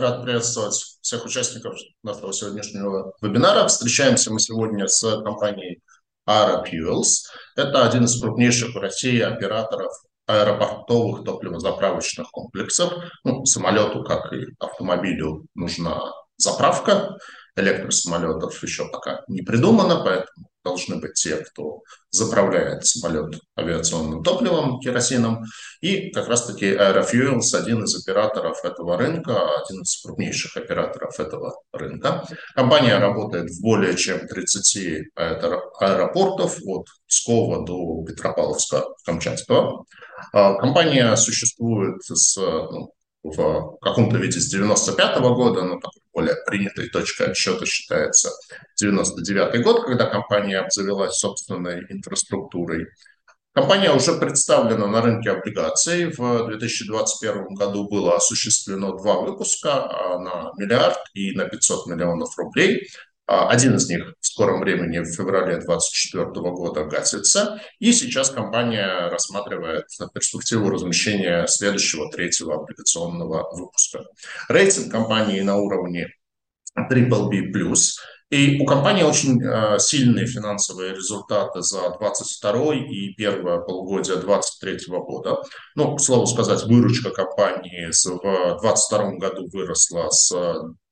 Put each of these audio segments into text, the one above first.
Рад приветствовать всех участников нашего сегодняшнего вебинара. Встречаемся мы сегодня с компанией Aero Fuels. Это один из крупнейших в России операторов аэропортовых топливозаправочных комплексов. Ну, самолету, как и автомобилю, нужна заправка. Электросамолетов еще пока не придумано, поэтому должны быть те, кто заправляет самолет авиационным топливом, керосином. И как раз-таки Aerofuels один из операторов этого рынка, один из крупнейших операторов этого рынка. Компания работает в более чем 30 аэропортов от Пскова до Петропавловска-Камчатского. А, компания существует с, ну, в каком-то виде с 95 -го года, но такой более принятой точкой отсчета считается 99 год, когда компания обзавелась собственной инфраструктурой. Компания уже представлена на рынке облигаций. В 2021 году было осуществлено два выпуска на миллиард и на 500 миллионов рублей. Один из них в скором времени, в феврале 2024 года, гасится. И сейчас компания рассматривает перспективу размещения следующего, третьего облигационного выпуска. Рейтинг компании на уровне BBB+. И у компании очень э, сильные финансовые результаты за 22 и первое полугодие 23 года. Ну, к слову сказать, выручка компании в 22 году выросла с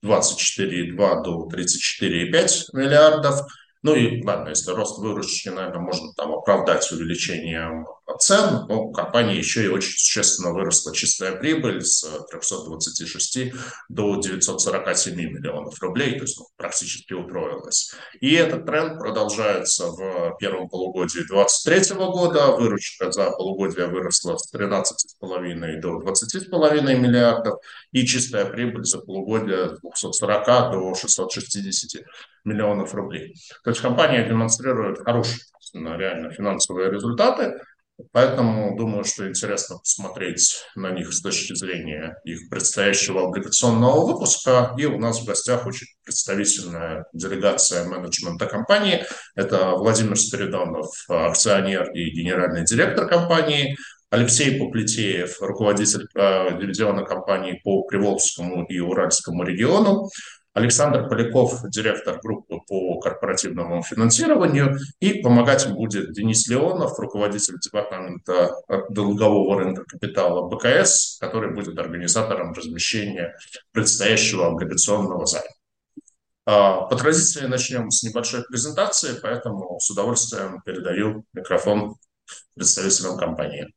24,2 до 34,5 миллиардов. Ну и ладно, если рост выручки, наверное, можно там оправдать увеличением цен, но у компании еще и очень существенно выросла чистая прибыль с 326 до 947 миллионов рублей, то есть ну, практически утроилась. И этот тренд продолжается в первом полугодии 2023 года. Выручка за полугодие выросла с 13,5 до 20,5 миллиардов, и чистая прибыль за полугодие с 240 до 660 миллионов рублей. То есть компания демонстрирует хорошие реально финансовые результаты, Поэтому думаю, что интересно посмотреть на них с точки зрения их предстоящего облигационного выпуска. И у нас в гостях очень представительная делегация менеджмента компании. Это Владимир Спиридонов, акционер и генеральный директор компании, Алексей Поплетеев, руководитель э, дивизиона компании по Приволжскому и Уральскому региону, Александр Поляков, директор группы по корпоративному финансированию, и помогать им будет Денис Леонов, руководитель департамента долгового рынка капитала БКС, который будет организатором размещения предстоящего облигационного займа. А, по традиции начнем с небольшой презентации, поэтому с удовольствием передаю микрофон представителям компании.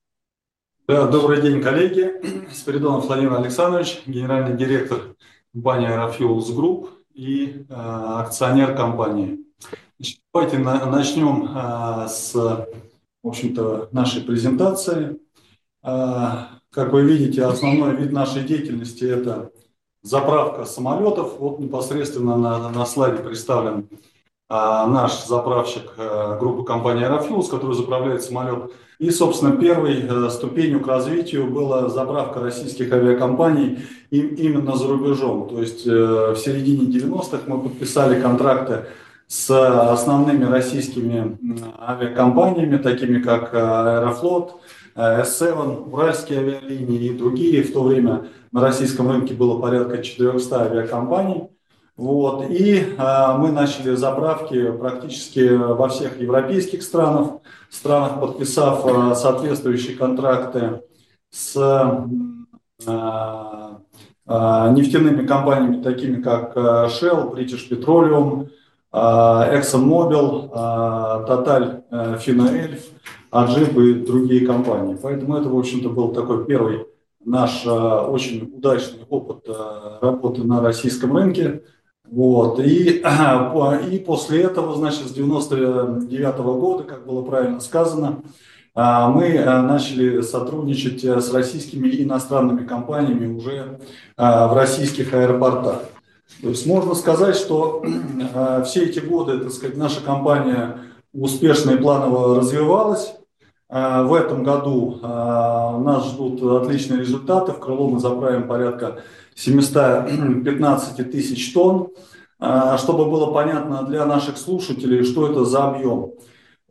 Да, добрый день, коллеги. Спиридонов Владимир Александрович, генеральный директор компания Aerofuels Group и э, акционер компании. Значит, давайте на, начнем э, с, в общем-то, нашей презентации. Э, как вы видите, основной вид нашей деятельности – это заправка самолетов. Вот непосредственно на, на слайде представлен наш заправщик группы компании Aerofuels, который заправляет самолет. И, собственно, первой а, ступенью к развитию была заправка российских авиакомпаний им, именно за рубежом. То есть в середине 90-х мы подписали контракты с основными российскими авиакомпаниями, такими как Аэрофлот, S7, Уральские авиалинии и другие. В то время на российском рынке было порядка 400 авиакомпаний. Вот. И а, мы начали заправки практически во всех европейских странах, странах, подписав а, соответствующие контракты с а, а, нефтяными компаниями, такими как Shell, British Petroleum, ExxonMobil, Total Finoelf, Ajib и другие компании. Поэтому это, в общем-то, был такой первый наш очень удачный опыт работы на российском рынке. Вот. И, и после этого, значит, с 99 -го года, как было правильно сказано, а, мы э, начали сотрудничать э, с российскими и иностранными компаниями уже а, в российских аэропортах. То есть можно сказать, что все эти годы, так сказать, наша компания успешно и планово развивалась. В этом году нас ждут отличные результаты. В крыло мы заправим порядка 715 тысяч тонн. А, чтобы было понятно для наших слушателей, что это за объем.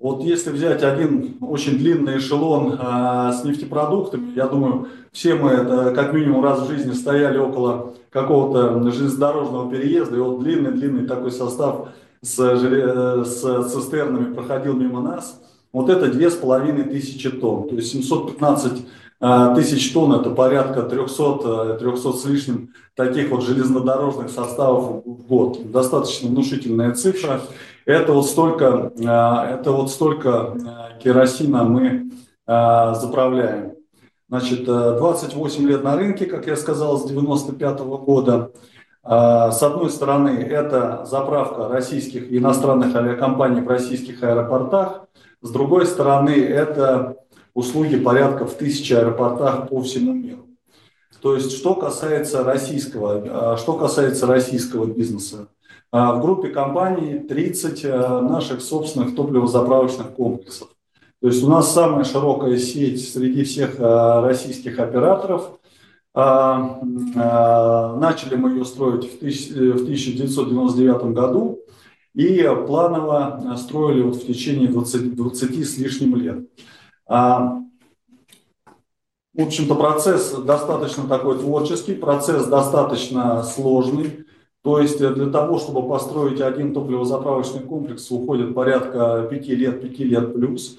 Вот если взять один очень длинный эшелон а, с нефтепродуктами, я думаю, все мы это как минимум раз в жизни стояли около какого-то железнодорожного переезда, и вот длинный-длинный такой состав с, с цистернами проходил мимо нас. Вот это две с половиной тысячи тонн, то есть 715 а, тысяч тонн, это порядка 300, 300 а, с лишним таких вот железнодорожных составов в год. Достаточно внушительная цифра. Это вот столько, а, это вот столько керосина мы заправляем. Значит, 28 лет на рынке, как я сказал, с 95 -го года. С одной стороны, это заправка российских и иностранных авиакомпаний в российских аэропортах. С другой стороны, это услуги порядка в тысячи аэропортах по всему миру. То есть, что касается российского, а, что касается российского бизнеса, а, в группе компаний 30 а, наших собственных топливозаправочных комплексов. То есть у нас самая широкая сеть среди всех российских операторов. Начали мы ее строить в 1999 году и планово строили вот в течение 20, 20 с лишним лет. А, в общем-то, процесс достаточно такой творческий, процесс достаточно сложный. То есть для того, чтобы построить один топливозаправочный комплекс, уходит порядка 5 лет, 5 лет плюс.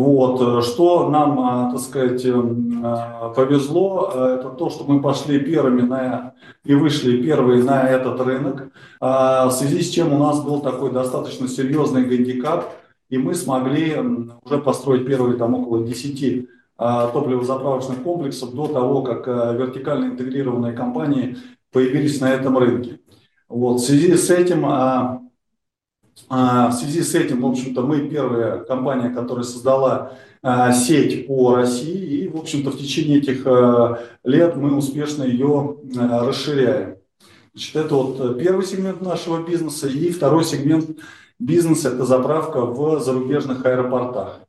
Вот. Что нам, а, так сказать, эм, а, повезло, это то, что мы пошли первыми на, и вышли первые на этот рынок, в связи с чем у нас был такой достаточно серьезный гандикап – и мы смогли уже построить первые там около 10 а, топливозаправочных комплексов до того, как а, вертикально интегрированные компании появились на этом рынке. Вот, в связи с этим, а, в связи с этим, в общем-то, мы первая компания, которая создала сеть по России, и, в общем-то, в течение этих лет мы успешно ее расширяем. Значит, это вот первый сегмент нашего бизнеса, и второй сегмент Бизнес – это заправка в зарубежных аэропортах.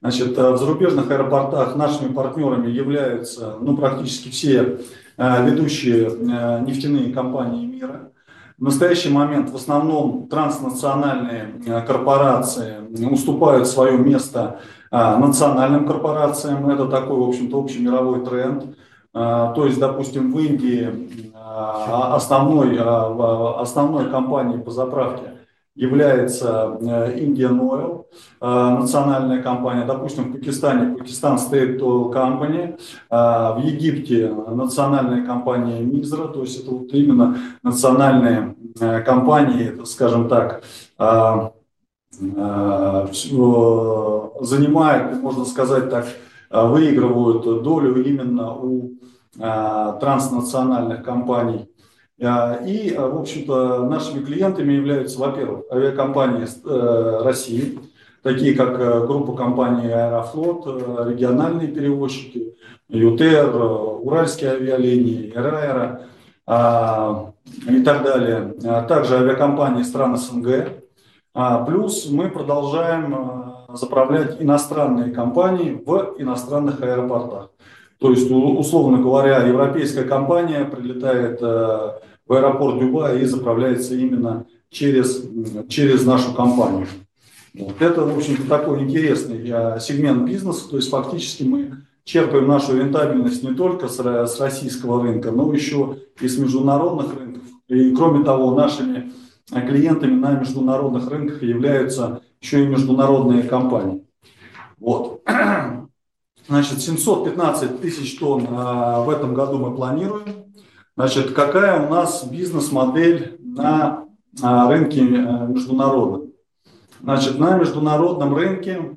Значит, в зарубежных аэропортах нашими партнерами являются ну, практически все ведущие нефтяные компании мира. В настоящий момент в основном транснациональные корпорации уступают свое место национальным корпорациям. Это такой, в общем-то, общий мировой тренд. То есть, допустим, в Индии основной, основной компанией по заправке является э, Indian Oil, э, национальная компания, допустим, в Пакистане Пакистан State Oil Company, э, в Египте национальная компания Мизра, то есть это вот именно национальные компании, скажем так, занимают, можно сказать так, выигрывают долю именно у транснациональных компаний и, а, в общем-то, нашими клиентами являются, во-первых, авиакомпании э, России, такие как э, группа компаний Аэрофлот, э, региональные перевозчики, ЮТР, Уральские авиалинии, Аэроэро и так далее. А также авиакомпании стран СНГ. Плюс мы продолжаем заправлять иностранные компании в иностранных аэропортах. То есть, условно говоря, европейская компания прилетает э, в аэропорт Дубая и заправляется именно через, через нашу компанию. Вот. Это, в общем-то, такой интересный э, сегмент бизнеса. То есть, фактически мы черпаем нашу рентабельность не только с, с российского рынка, но еще и с международных рынков. И, кроме того, нашими клиентами на международных рынках являются еще и международные компании. Вот. Значит, 715 тысяч тонн а, в этом году мы планируем. Значит, какая у нас бизнес-модель на а, рынке а, международном? Значит, на международном рынке,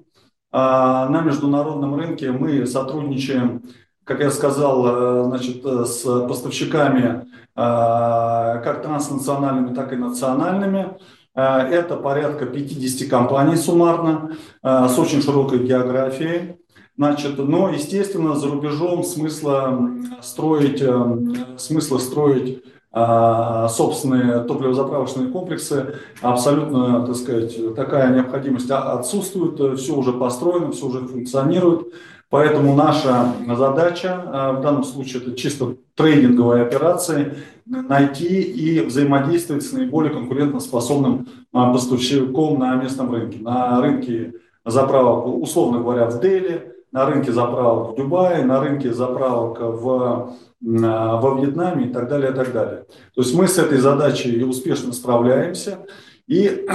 на международном рынке мы сотрудничаем, как я сказал, значит, с поставщиками как транснациональными, так и национальными. Это порядка 50 компаний суммарно, с очень широкой географией. Значит, но, естественно, за рубежом смысла строить, э, смысла строить а, собственные топливозаправочные комплексы абсолютно, так сказать, такая необходимость отсутствует, все уже построено, все уже функционирует. Поэтому наша задача, а, в данном случае это чисто трейдинговые операции, найти и взаимодействовать с наиболее конкурентоспособным поставщиком на местном рынке. На рынке заправок, условно говоря, в Дели, на рынке заправок в Дубае, на рынке заправок в, во Вьетнаме и так далее, и так далее. То есть мы с этой задачей успешно справляемся и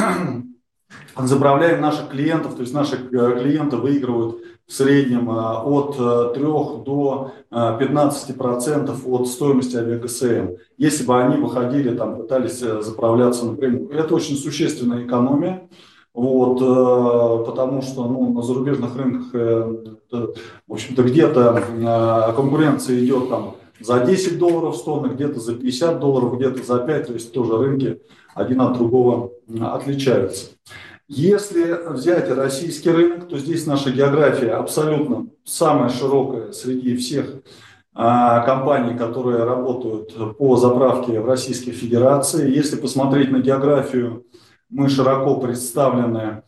заправляем наших клиентов, то есть наши э, клиенты выигрывают в среднем э, от 3 э, до 15 процентов от стоимости авиагсм. Если бы они выходили, там, пытались заправляться напрямую. Это очень существенная экономия. Вот, потому что ну, на зарубежных рынках, в общем-то, где-то конкуренция идет там за 10 долларов в тонны, где-то за 50 долларов, где-то за 5, то есть тоже рынки один от другого отличаются. Если взять российский рынок, то здесь наша география абсолютно самая широкая среди всех компаний, которые работают по заправке в Российской Федерации. Если посмотреть на географию, мы широко представлены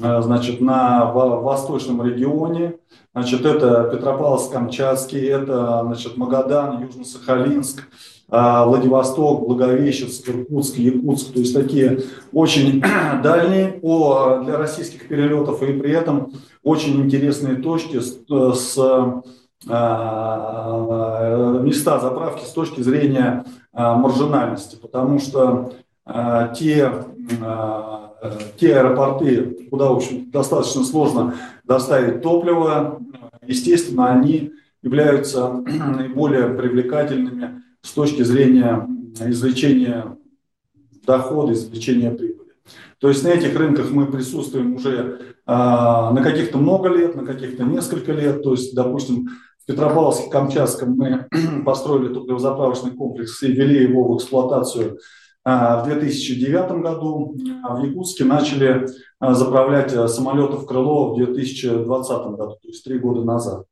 а, значит, на восточном регионе. Значит, это Петропавловск-Камчатский, это значит, Магадан, Южно-Сахалинск, а, Владивосток, Благовещенск, Иркутск, Якутск, то есть такие очень дальние по, для российских перелетов и при этом очень интересные точки с, с а, места заправки с точки зрения маржинальности, потому что те, те аэропорты, куда, в общем, достаточно сложно доставить топливо, естественно, они являются наиболее привлекательными с точки зрения извлечения дохода, извлечения прибыли. То есть на этих рынках мы присутствуем уже а, на каких-то много лет, на каких-то несколько лет. То есть, допустим, в Петропавловске-Камчатском мы построили топливозаправочный комплекс и ввели его в эксплуатацию в 2009 году. А в Якутске начали а, заправлять а, самолеты в крыло в 2020 году, то есть три года назад.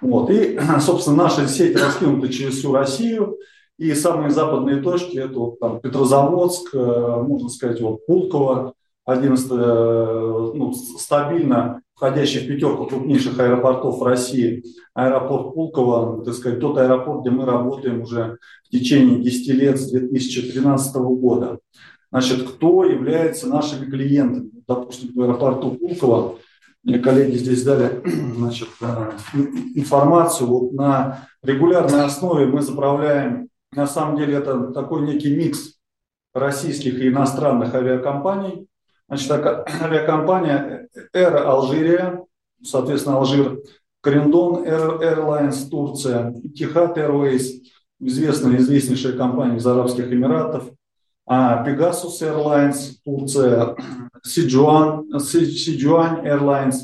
Вот. И, собственно, наша сеть раскинута через всю Россию. И самые западные точки – это вот, там, Петрозаводск, э, можно сказать, вот, Пулково, один из э, ну, стабильно входящий в пятерку крупнейших аэропортов России, аэропорт Пулково, так сказать, тот аэропорт, где мы работаем уже в течение 10 лет с 2013 года. Значит, кто является нашими клиентами? Допустим, в аэропорту Пулково мне коллеги здесь дали значит, э, информацию. Вот на регулярной основе мы заправляем, на самом деле это такой некий микс российских и иностранных авиакомпаний. Значит, авиакомпания Air Algeria, соответственно, Алжир, Корендон Airlines, Турция, Тихат Airways, известная, известнейшая компания из Арабских Эмиратов, а Pegasus Airlines, Турция, Сиджуан, Сиджуань Airlines,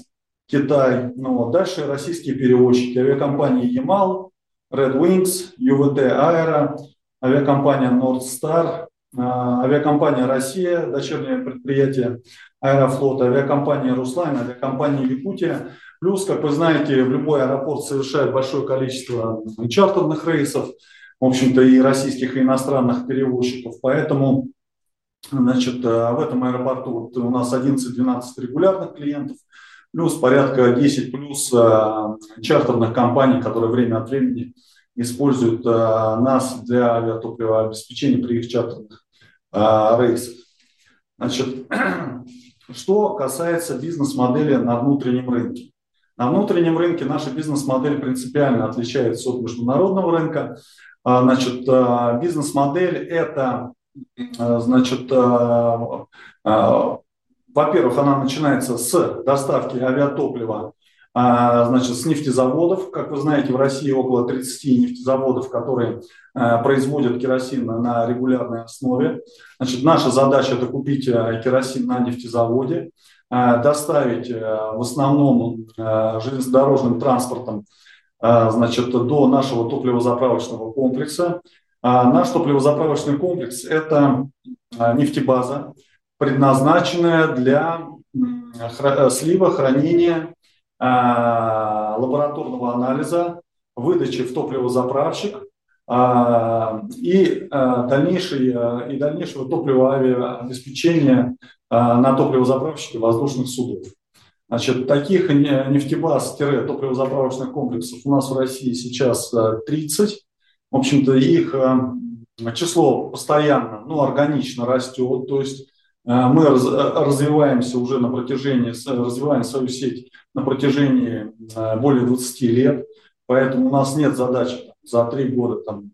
Китай. Ну, вот. Дальше российские перевозчики, авиакомпании Ямал, Red Wings, UVT Aero, авиакомпания Nordstar, а, авиакомпания Россия, дочернее предприятие Аэрофлота, авиакомпания Руслайн, авиакомпания Якутия. Плюс, как вы знаете, в любой аэропорт совершает большое количество чартерных рейсов, в общем-то, и российских, и иностранных перевозчиков. Поэтому значит, э, в этом аэропорту вот у нас 11-12 регулярных клиентов, плюс порядка 10 плюс э, чартерных компаний, которые время от времени используют э, нас для авиатопливообеспечения при их чартерных рейсах. Значит, что касается бизнес-модели на внутреннем рынке. На внутреннем рынке наша бизнес-модель принципиально отличается от международного рынка. А, значит, бизнес-модель – это, значит, во-первых, она начинается с доставки авиатоплива значит, с нефтезаводов. Как вы знаете, в России около 30 нефтезаводов, которые производят керосин на регулярной основе. Значит, наша задача – это купить керосин на нефтезаводе, доставить в основном железнодорожным транспортом а, значит, до нашего топливозаправочного комплекса. А, наш топливозаправочный комплекс – это а, нефтебаза, предназначенная для слива, хранения, лабораторного анализа, выдачи в топливозаправщик и, дальнейшей, и дальнейшего топливоавиаобеспечения на топливозаправщике воздушных судов. Значит, таких нефтебаз-топливозаправочных комплексов у нас в России сейчас 30. Э, в общем-то, их э, число постоянно, ну, органично растет. То есть мы развиваемся уже на протяжении, развиваем свою сеть на протяжении более 20 лет, поэтому у нас нет задачи за три года там,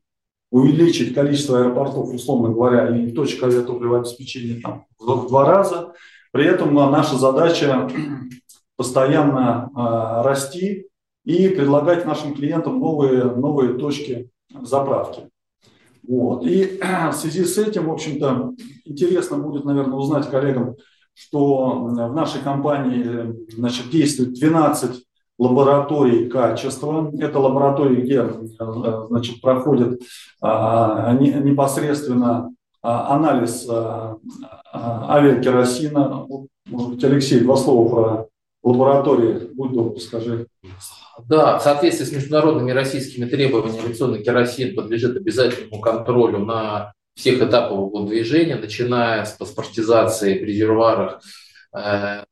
увеличить количество аэропортов, условно говоря, и точек авиатопливного обеспечения там, в два раза. При этом наша задача постоянно э, расти и предлагать нашим клиентам новые, новые точки заправки. Вот. И в связи с этим, в общем-то, интересно будет, наверное, узнать коллегам, что в нашей компании значит, действует 12 лабораторий качества. Это лаборатории, где значит, проходит а, непосредственно а, анализ а, авиакеросина. Может быть, Алексей, два слова про лаборатории, будь добр, скажи. Да, в соответствии с международными российскими требованиями авиационный керосин подлежит обязательному контролю на всех этапах его движения, начиная с паспортизации в резервуарах э,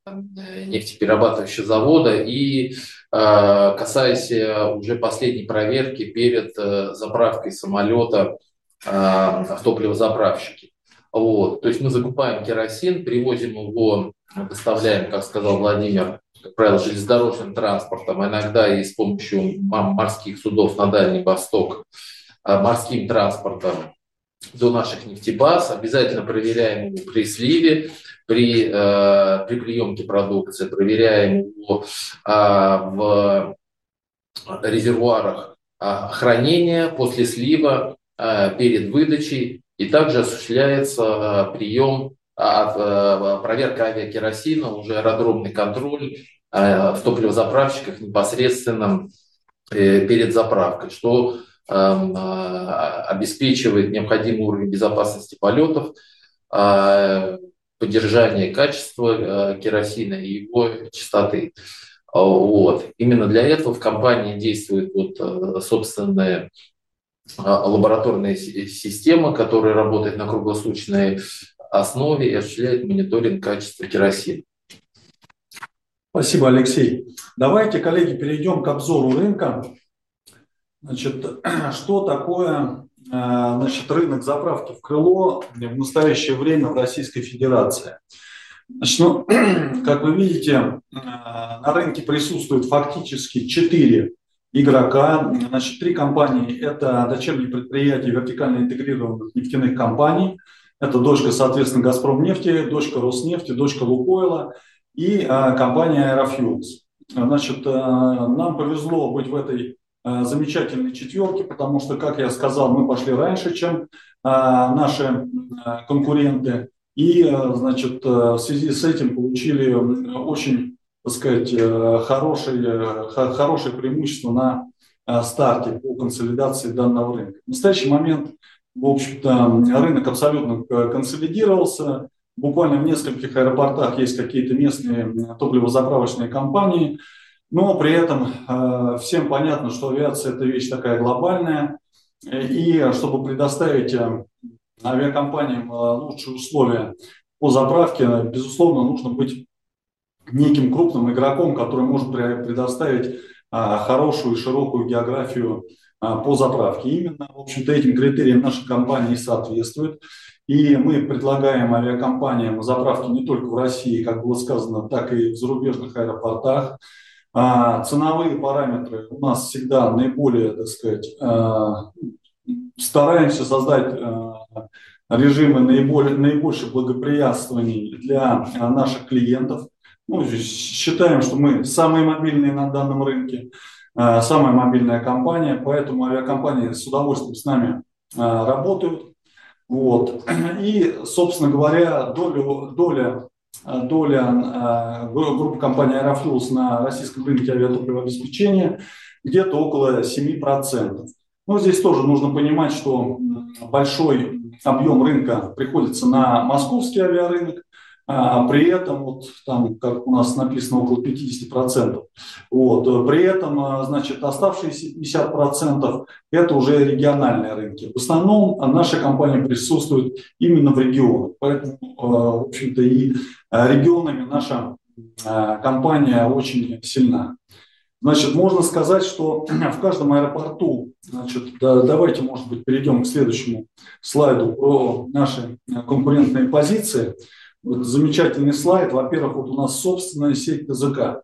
нефтеперерабатывающего завода и э, касаясь уже последней проверки перед э, заправкой самолета в топливозаправщике. Вот. То есть мы закупаем керосин, привозим его, доставляем, как сказал Владимир, как правило, железнодорожным транспортом, а иногда и с помощью морских судов на Дальний Восток, а, морским транспортом до наших нефтебаз. Обязательно проверяем его при сливе, при, э, при приемке продукции, проверяем его э, в резервуарах э, хранения после слива, э, перед выдачей. И также осуществляется э, прием проверка авиакеросина, уже аэродромный контроль в топливозаправщиках непосредственно э, перед заправкой, что эм, обеспечивает необходимый уровень безопасности полетов, поддержание качества э, керосина и его чистоты. Вот. Именно для этого в компании действует вот э, собственная лабораторная система, которая работает на круглосуточной основе и осуществляет мониторинг качества керосина. Спасибо, Алексей. Давайте, коллеги, перейдем к обзору рынка. Значит, что такое э, значит, рынок заправки в крыло в настоящее время в Российской Федерации? Значит, ну, как вы видите, э, на рынке присутствует фактически четыре игрока. Значит, три компании – это дочерние предприятия вертикально интегрированных нефтяных компаний – это дочка, соответственно, «Газпром нефти», дочка «Роснефти», дочка «Лукойла» и а, компания «Аэрофьюэлз». Значит, а, нам повезло быть в этой а, замечательной четверке, потому что, как я сказал, мы пошли раньше, чем а, наши а, конкуренты. И, значит, в связи с этим получили очень, так сказать, хорошее, хорошее преимущество на старте по консолидации данного рынка. В настоящий момент в общем-то, рынок абсолютно консолидировался. Буквально в нескольких аэропортах есть какие-то местные топливозаправочные компании, но при этом э, всем понятно, что авиация – это вещь такая глобальная, и чтобы предоставить э, авиакомпаниям э, лучшие условия по заправке, безусловно, нужно быть неким крупным игроком, который может предоставить хорошую и широкую географию по заправке. Именно, в общем-то, этим критериям наша компания соответствует. И мы предлагаем авиакомпаниям заправки не только в России, как было сказано, так и в зарубежных аэропортах. А, ценовые параметры у нас всегда наиболее, так сказать, а, стараемся создать режимы наиболее, наибольших благоприятствований для наших клиентов. Ну, считаем, что мы самые мобильные на данном рынке. Э, самая мобильная компания, поэтому авиакомпании с удовольствием с нами э, работают. Вот. И, собственно говоря, доля, доля, доля группы компании Aeroflux на российском рынке авиатопливообеспечения где-то около 7%. Но здесь тоже нужно понимать, что большой объем рынка приходится на московский авиарынок, а при этом, вот там, как у нас написано, около 50%, вот, при этом, а, значит, оставшиеся 50% это уже региональные рынки. В основном наша компания присутствует именно в регионах, поэтому, а, в общем-то, и а, регионами наша компания очень сильна. Значит, можно сказать, что в каждом аэропорту, значит, да, давайте, может быть, перейдем к следующему слайду про наши конкурентные позиции. Вот замечательный слайд. Во-первых, вот у нас собственная сеть ТЗК.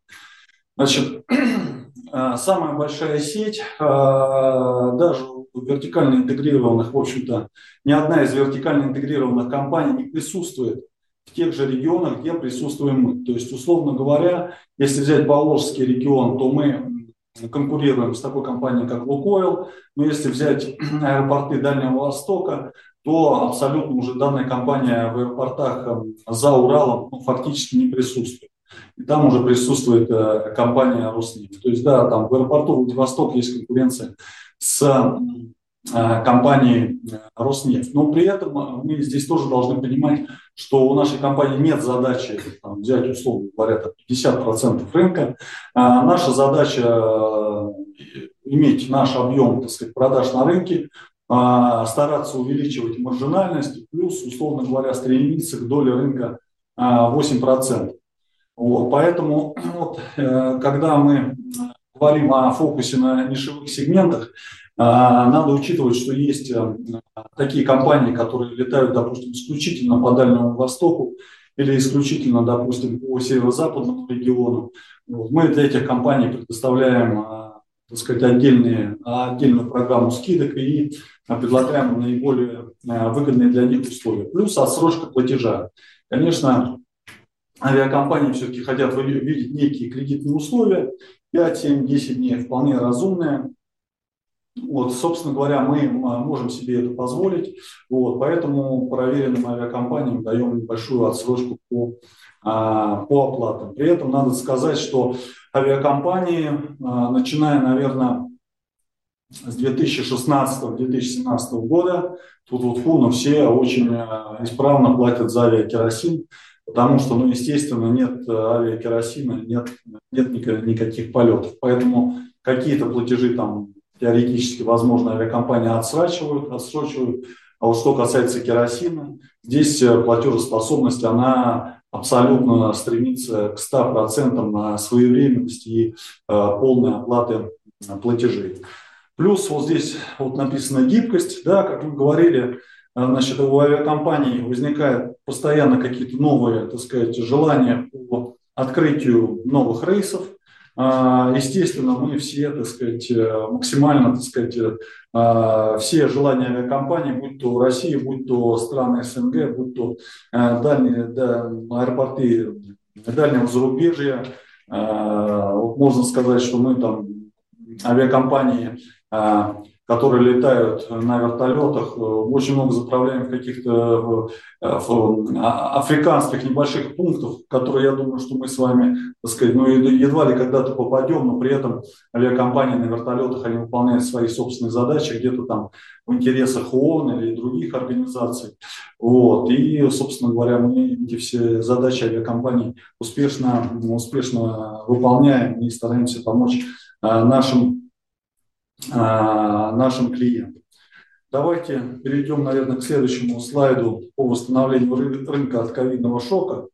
Значит, а, самая большая сеть, а, даже вертикально интегрированных, в общем-то, ни одна из вертикально интегрированных компаний не присутствует в тех же регионах, где присутствуем мы. То есть, условно говоря, если взять Поволжский регион, то мы конкурируем с такой компанией, как Лукойл. Но если взять аэропорты Дальнего Востока, то абсолютно уже данная компания в аэропортах эм, за Уралом ну, фактически не присутствует. И там уже присутствует э, компания Роснефть. То есть, да, там в аэропорту Владивосток есть конкуренция с э, компанией э, Роснефть. Но при этом мы здесь тоже должны понимать, что у нашей компании нет задачи там, взять, условно говоря, 50% рынка. А наша задача иметь наш объем так сказать, продаж на рынке, стараться увеличивать маржинальность, плюс, условно говоря, стремиться к доле рынка 8%. А, вот, поэтому, вот, э, когда мы говорим о фокусе на нишевых сегментах, а, надо учитывать, что есть э, такие компании, которые летают, допустим, исключительно по Дальнему Востоку или исключительно, допустим, по северо-западному региону. Вот. Мы для этих компаний предоставляем так сказать, отдельные, отдельную программу скидок и предлагаем наиболее э, выгодные для них условия. Плюс отсрочка платежа. Конечно, авиакомпании все-таки хотят видеть некие кредитные условия. 5, 7, 10 дней вполне разумные. Вот, собственно говоря, мы можем себе это позволить. Вот, поэтому проверенным авиакомпаниям даем небольшую отсрочку по, а, по оплатам. При этом надо сказать, что авиакомпании, а, начиная, наверное, с 2016-2017 года, тут вот фуну все очень а, исправно платят за авиакеросин, потому что, ну, естественно, нет авиакеросина, нет, нет никаких полетов. Поэтому какие-то платежи там теоретически, возможно, авиакомпании отсрачивают, отсрочивают. А вот что касается керосина, здесь э, платежеспособность, она абсолютно стремится к 100% на своевременность и э, полной оплаты э, платежей. Плюс вот здесь вот написано гибкость, да, как мы говорили, э, значит, у авиакомпаний возникают постоянно какие-то новые, так сказать, желания по открытию новых рейсов, а, естественно, мы все, так сказать, э, максимально, так сказать, э, все желания авиакомпаний, будь то Россия, будь то страны СНГ, будь то э, дальние да, аэропорты дальнего зарубежья, вот можно сказать, что мы там авиакомпании которые летают на вертолетах, очень много заправляем в каких-то а, африканских небольших пунктах, которые, я думаю, что мы с вами, так сказать, ну, едва ли когда-то попадем, но при этом авиакомпании на вертолетах, они выполняют свои собственные задачи где-то там в интересах ООН или других организаций. Вот. И, собственно говоря, мы эти все задачи авиакомпаний успешно, успешно выполняем и стараемся помочь э, нашим а, нашим клиентам. Давайте перейдем, наверное, к следующему слайду по восстановлению рынка от ковидного шока.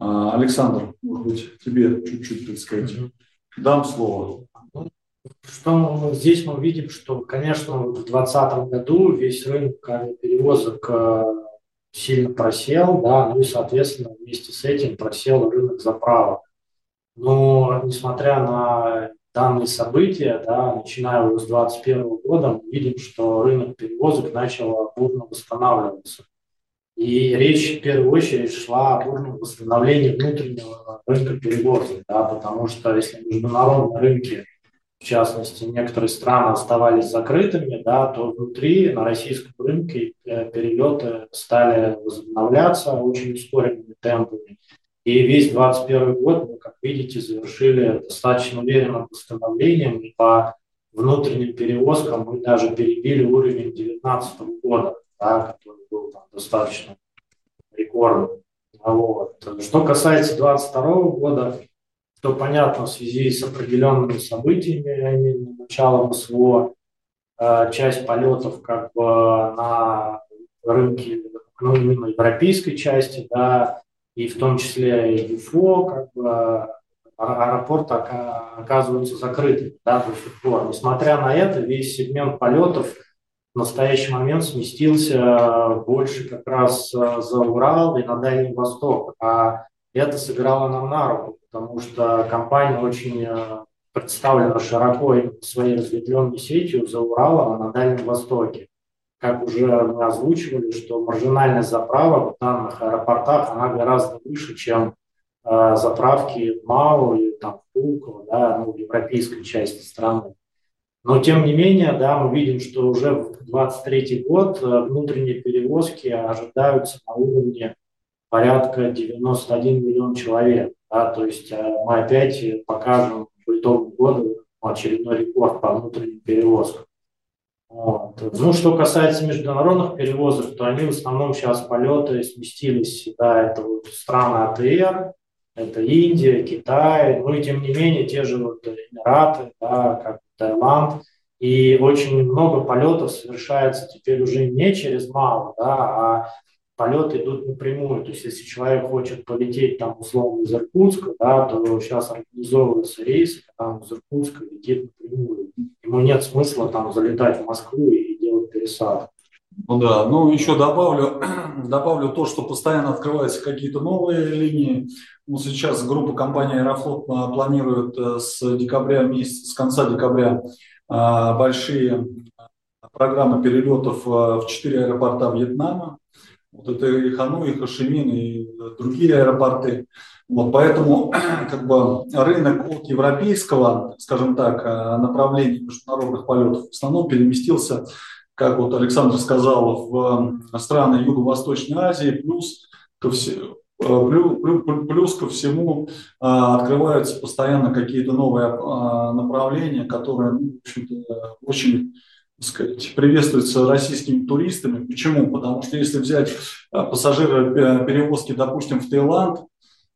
А, Александр, может быть, тебе чуть-чуть, так сказать, дам слово. Что здесь мы видим, что, конечно, в 2020 году весь рынок перевозок э, сильно просел, да, ну и, соответственно, вместе с этим просел рынок заправок. Но, несмотря на данные события, да, начиная с 2021 года, мы видим, что рынок перевозок начал бурно восстанавливаться. И речь в первую очередь шла о бурном восстановлении внутреннего рынка перевозок, да, потому что если международные рынки, в частности, некоторые страны оставались закрытыми, да, то внутри на российском рынке э, перелеты стали возобновляться очень ускоренными темпами. И весь 2021 год мы, как видите, завершили достаточно уверенным восстановлением. По внутренним перевозкам мы даже перебили уровень 2019 года, да, который был там, достаточно рекордным. Вот. Что касается 2022 года, то понятно, в связи с определенными событиями, началом СВО, э, часть полетов как бы на рынке, ну, именно европейской части, да, и в том числе и УФО, как бы а, аэропорт оказываются закрытыми да, до сих пор. Несмотря на это, весь сегмент полетов в настоящий момент сместился больше как раз за Урал и на Дальний Восток. А это сыграло нам на руку, потому что компания очень представлена широко своей разветвленной сетью за Уралом, а на Дальнем Востоке. Как уже мы озвучивали, что маржинальность заправок в данных аэропортах, она гораздо выше, чем э, заправки в МАУ или там в Пулково, да, ну, в европейской части страны. Но тем не менее, да, мы видим, что уже в 2023 год э, внутренние перевозки ожидаются на уровне порядка 91 миллион человек. Да, то есть э, мы опять покажем по итогу года очередной рекорд по внутренним перевозкам. Вот. Ну, что касается международных перевозок, то они в основном сейчас полеты сместились, да, это вот страны АТР, это Индия, Китай, ну и тем не менее те же вот Эмираты, да, как Таиланд, и очень много полетов совершается теперь уже не через МАУ, да, а полеты идут напрямую. То есть, если человек хочет полететь там условно из Иркутска, да, то сейчас организовываются рейсы, когда он из Иркутска летит напрямую. Ему нет смысла там залетать в Москву и делать пересадку. Ну да, ну еще добавлю, добавлю то, что постоянно открываются какие-то новые линии. Ну, сейчас группа компании Аэрофлот планирует э, с декабря месяца, с конца декабря а, большие программы перелетов э, в четыре аэропорта Вьетнама. Вот это и Ханой, и Хашимин, и другие аэропорты. Вот поэтому как бы рынок от европейского, скажем так, э, направления международных полетов в основном переместился, как вот Александр сказал, в страны Юго-Восточной Азии, плюс ко всему э, Плюс ко всему э, открываются постоянно какие-то новые направления, которые ну, в общем-то, очень сказать, приветствуется российскими туристами. Почему? Потому что если взять э, пассажиры э, перевозки, допустим, в Таиланд,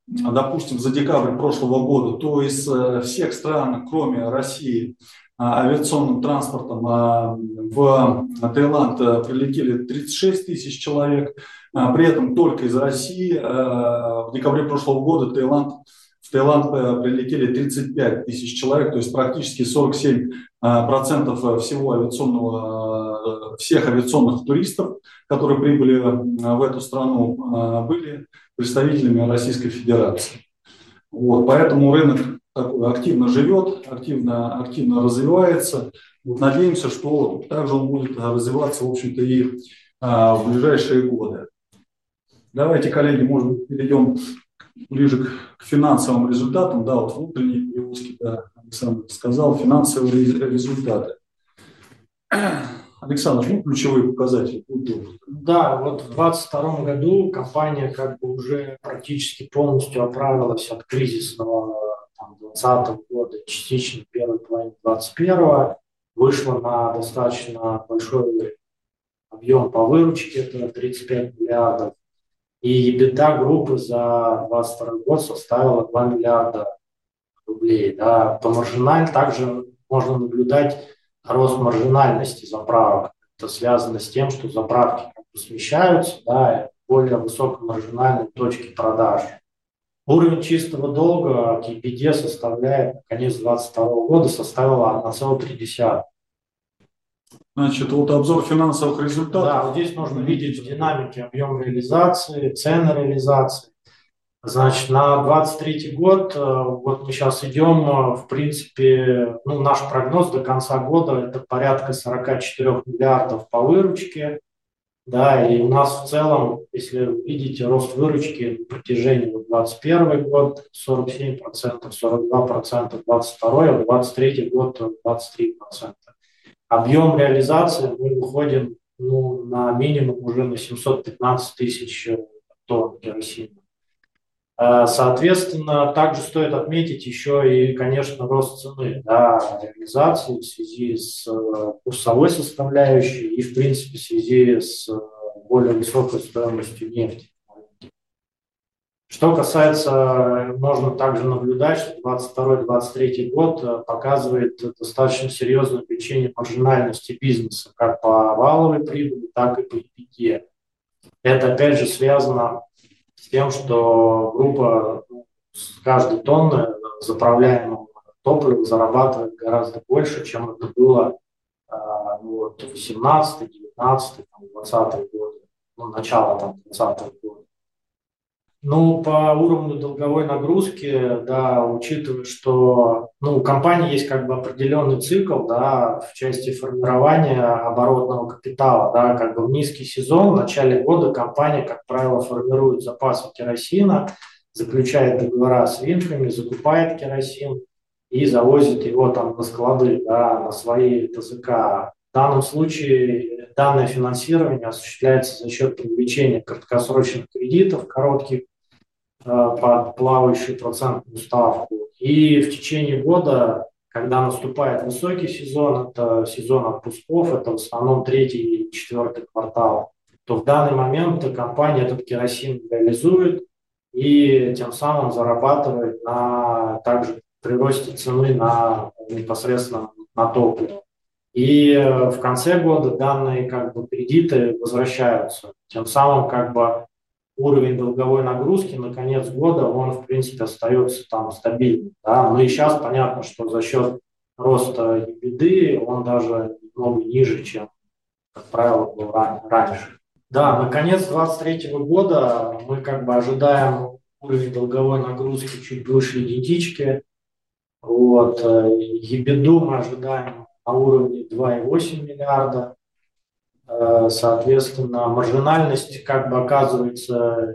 допустим, за декабрь прошлого года, то из э, всех стран, кроме России, авиационным транспортом в Таиланд прилетели 36 тысяч человек. При этом только из России в декабре прошлого года Таиланд в Таиланд прилетели 35 тысяч человек, то есть практически 47 Э, процентов э, всего авиационного, э, всех авиационных туристов, которые прибыли в эту страну, были представителями Российской Федерации. Вот, поэтому рынок активно живет, активно, активно развивается. Вот, надеемся, что также он будет развиваться, в общем-то, и в ближайшие годы. Давайте, коллеги, может быть, перейдем ближе к, к финансовым результатам. Да, вот внутренние перевозки, да, Александр сказал, финансовые результаты. Александр, ну, ключевые показатели. Да, вот в 2022 году компания как бы уже практически полностью оправилась от кризисного 2020 года, частично первой половины 2021 вышла на достаточно большой объем по выручке, это 35 миллиардов. И EBITDA группы за 2022 год составила 2 миллиарда рублей. Да. По маржиналь также можно наблюдать рост маржинальности заправок. Это связано с тем, что заправки смещаются, да, более высокомаржинальные точки продаж. Уровень чистого долга KPD составляет, конец 2022 года составила 1,3. Значит, вот обзор финансовых результатов. Да, вот здесь можно видеть динамики объем реализации, цены реализации. Значит, на 23 год, э, вот мы сейчас идем, э, в принципе, ну, наш прогноз до конца года – это порядка 44 миллиардов по выручке, да, и у нас в целом, если видите, рост выручки на протяжении 2021 год 47%, 42%, 22 а 23 год 23%. Объем реализации мы выходим ну, на минимум уже на 715 тысяч тонн керосина. Э, соответственно, также стоит отметить еще и, конечно, рост цены да, реализации в связи с э, курсовой составляющей и, в принципе, в связи с э, более высокой стоимостью нефти. Что касается, можно также наблюдать, что 2022-2023 год показывает достаточно серьезное увеличение маржинальности бизнеса, как по валовой прибыли, так и по EBITDA. Это, опять же, связано тем, что группа ну, с каждой тонны заправляемого топлива зарабатывает гораздо больше, чем это было а, вот, 18, 19, 20 годы, ну, начало там 20 года. Ну, по уровню долговой нагрузки, да, учитывая, что ну, у компании есть как бы определенный цикл, да, в части формирования оборотного капитала, да, как бы в низкий сезон, в начале года компания, как правило, формирует запасы керосина, заключает договора с рынками, закупает керосин и завозит его там на склады, да, на свои ТЗК. В данном случае данное финансирование осуществляется за счет привлечения краткосрочных кредитов, коротких, под плавающую процентную ставку. И в течение года, когда наступает высокий сезон, это сезон отпусков, это в основном третий и четвертый квартал, то в данный момент компания этот керосин реализует и тем самым зарабатывает на также приросте цены на непосредственно на топливо. И в конце года данные как бы кредиты возвращаются. Тем самым как бы уровень долговой нагрузки на конец года, он, в принципе, остается там стабильным. Да? Но и сейчас понятно, что за счет роста беды он даже немного ниже, чем, как правило, был раньше. Да, на конец 2023 года мы как бы ожидаем уровень долговой нагрузки чуть выше единички. Вот. Ебеду мы ожидаем на уровне 2,8 миллиарда. Э, соответственно, маржинальность как бы оказывается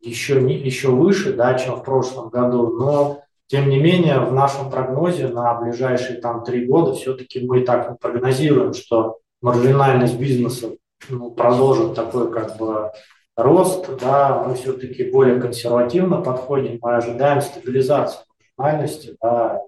еще, не, еще выше, да, чем в прошлом году, но тем не менее в нашем прогнозе на ближайшие там три года все-таки мы так прогнозируем, что маржинальность бизнеса ну, продолжит такой как бы рост, да, мы все-таки более консервативно подходим, мы ожидаем стабилизации маржинальности, да,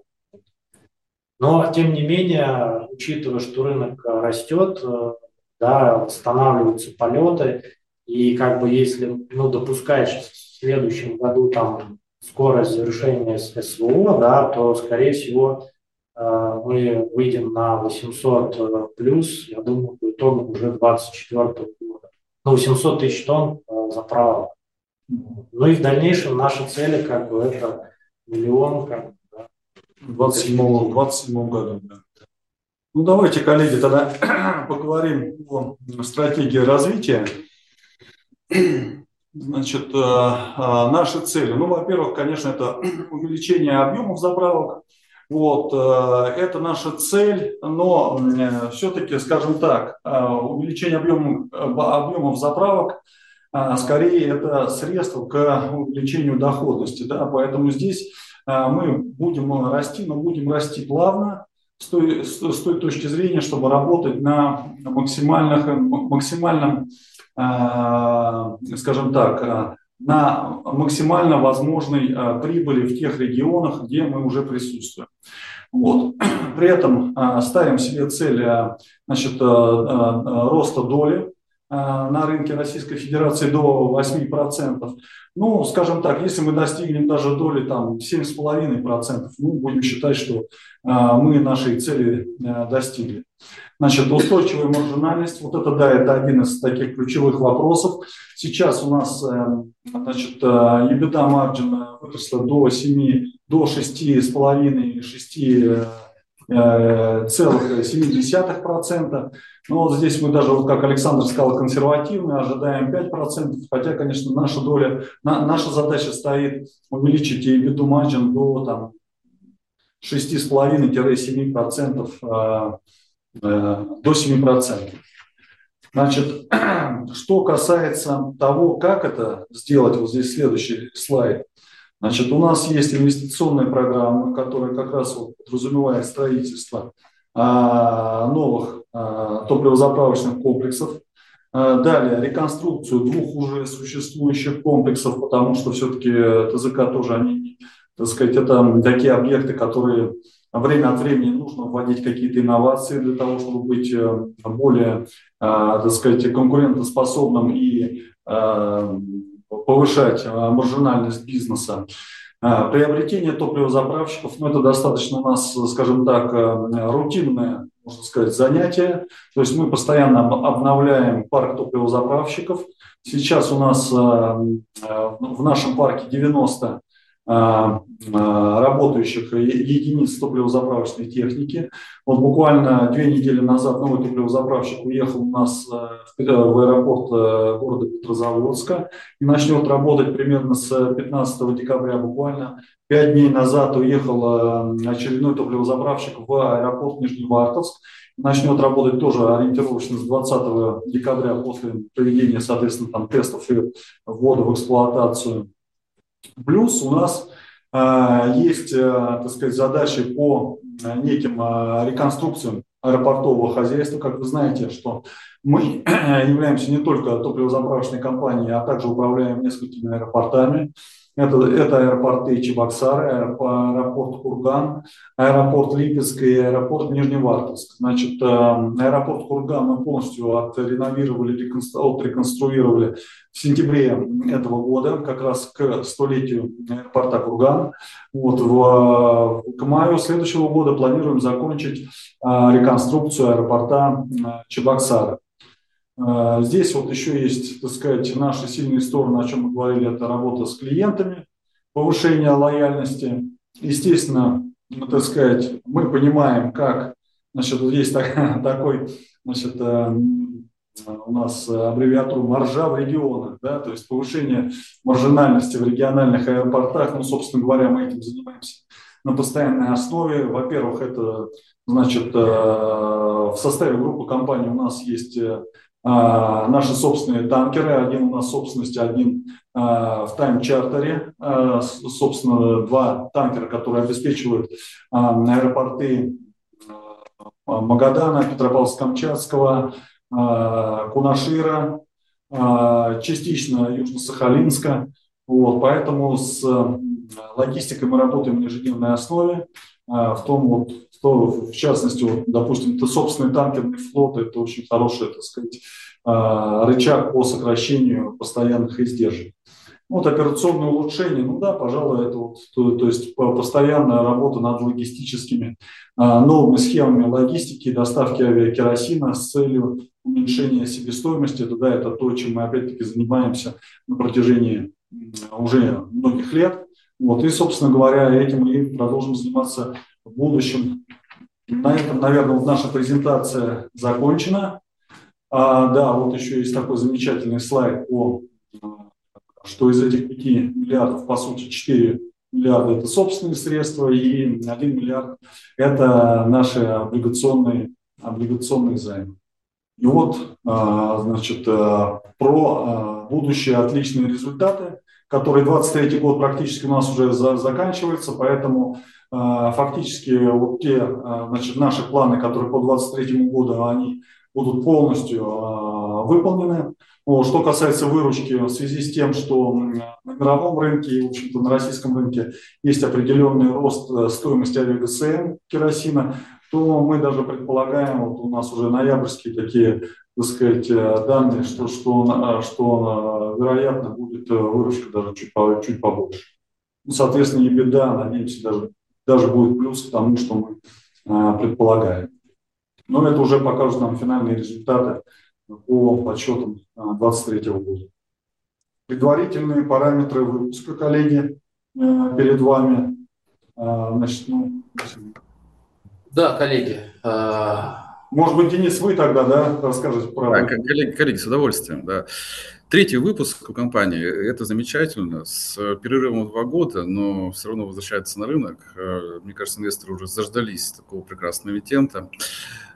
но, тем не менее, учитывая, что рынок растет, э, да, восстанавливаются полеты, и как бы если ну, допускаешь в следующем году там скорость завершения СВО, да, то, скорее всего, э, мы выйдем на 800 э, плюс, я думаю, по итогам уже 24 года. Ну, 800 тысяч тонн э, заправок. Ну и в дальнейшем наши цели, как бы, это миллион, как бы, да. В 27 году, да. Ну, давайте, коллеги, тогда поговорим о стратегии развития. Значит, э, э, наши цели. Ну, во-первых, конечно, это увеличение объемов заправок. Вот, э, это наша цель, но все-таки, скажем так, увеличение объемов, объемов заправок скорее это средство к увеличению доходности. Да? Поэтому здесь мы будем расти, но будем расти плавно, с той, с той точки зрения, чтобы работать на максимальных, максимальном, э, скажем так, э, на максимально возможной э, прибыли в тех регионах, где мы уже присутствуем. Вот. При этом ставим себе цель значит, роста доли на рынке Российской Федерации до 8%. Ну, скажем так, если мы достигнем даже доли там 7,5%, ну, будем считать, что а, мы нашей цели а, достигли. Значит, устойчивая маржинальность, вот это, да, это один из таких ключевых вопросов. Сейчас у нас, значит, э, EBITDA маржин выросла до 7, до 6,5, 6 э, целых 0,7%. Ну вот здесь мы даже, вот как Александр сказал, консервативно, ожидаем 5%, хотя, конечно, наша доля, на, наша задача стоит увеличить EBITDA margin до там, 6,5-7%, э, э, до 7%. Значит, что касается того, как это сделать, вот здесь следующий слайд. Значит, у нас есть инвестиционная программа, которая как раз вот подразумевает строительство а, новых а, топливозаправочных комплексов. А, далее, реконструкцию двух уже существующих комплексов, потому что все-таки ТЗК тоже, они, так сказать, это такие объекты, которые время от времени нужно вводить какие-то инновации для того, чтобы быть э, более, так сказать, конкурентоспособным и повышать маржинальность бизнеса. Приобретение топливозаправщиков, ну, это достаточно у нас, скажем так, рутинное, можно сказать, занятие. То есть мы постоянно обновляем парк топливозаправщиков. Сейчас у нас в нашем парке 90 а, а, работающих единиц топливозаправочной техники. Вот буквально две недели назад новый топливозаправщик уехал у нас э, в аэропорт э, города Петрозаводска и начнет работать примерно с 15 декабря. Буквально пять дней назад уехал э, очередной топливозаправщик в аэропорт Нижневартовск. Начнет работать тоже ориентировочно с 20 декабря после проведения, соответственно, там, тестов и ввода в эксплуатацию. Плюс у нас э, есть, э, так сказать, задачи по э, неким э, реконструкциям аэропортового хозяйства. Как вы знаете, что мы являемся не только топливозаправочной компанией, а также управляем несколькими аэропортами. Это, это аэропорты Чебоксары, аэропорт Курган, аэропорт Липецк и аэропорт Нижневартовск. Значит, аэропорт Курган мы полностью отреновировали, отреконструировали в сентябре этого года, как раз к столетию аэропорта Курган. Вот в, к маю следующего года планируем закончить а, реконструкцию аэропорта а, Чебоксары. А, здесь вот еще есть, так сказать, наши сильные стороны, о чем мы говорили, это работа с клиентами, повышение лояльности. Естественно, так сказать, мы понимаем, как, значит, вот есть такой, значит, у нас аббревиатуру маржа в регионах, да, то есть повышение маржинальности в региональных аэропортах. Ну, собственно говоря, мы этим занимаемся на постоянной основе. Во-первых, это значит, э, в составе группы компаний у нас есть э, наши собственные танкеры, один у нас собственности, один э, в тайм-чартере, собственно, два танкера, которые обеспечивают аэропорты Магадана, Петропавловска-Камчатского, а, Кунашира, а, частично Южно-Сахалинска. Вот, поэтому с логистикой мы работаем на ежедневной основе. А, в том, вот, что, в частности, вот, допустим, это собственный танкерный флот, это очень хороший, так сказать, рычаг по сокращению постоянных издержек. Вот операционное улучшение, ну да, пожалуй, это вот, то, то есть постоянная работа над логистическими а, новыми схемами логистики, доставки авиакеросина с целью уменьшения себестоимости. Это, да, это то, чем мы опять-таки занимаемся на протяжении уже многих лет. Вот, и, собственно говоря, этим мы продолжим заниматься в будущем. На этом, наверное, вот наша презентация закончена. А, да, вот еще есть такой замечательный слайд по что из этих 5 миллиардов, по сути, 4 миллиарда – это собственные средства, и 1 миллиард – это наши облигационные, облигационные займы. И вот, а, значит, а, про а, будущие отличные результаты, которые 23 год практически у нас уже заканчивается, поэтому фактически вот те значит, наши планы, которые по 23 году, они будут полностью выполнены. Что касается выручки, в связи с тем, что на мировом рынке и, в общем-то, на российском рынке есть определенный рост э, стоимости авиагсм керосина, то мы даже предполагаем, вот у нас уже ноябрьские такие, так сказать, э, данные, что, что, э, что вероятно будет выручка даже чуть, чуть побольше. Ну, соответственно, беда, надеемся, даже, даже будет плюс к тому, что мы предполагаем. Но это уже покажут нам финальные результаты по подсчетам 2023 года. Предварительные параметры выпуска, коллеги, э, перед вами. А, значит, ну, да, коллеги. Может быть, Денис, вы тогда да, расскажете про... Да, коллеги, коллеги, с удовольствием. Да. Третий выпуск у компании, это замечательно, с перерывом в два года, но все равно возвращается на рынок. Э, мне кажется, инвесторы уже заждались такого прекрасного эмитента.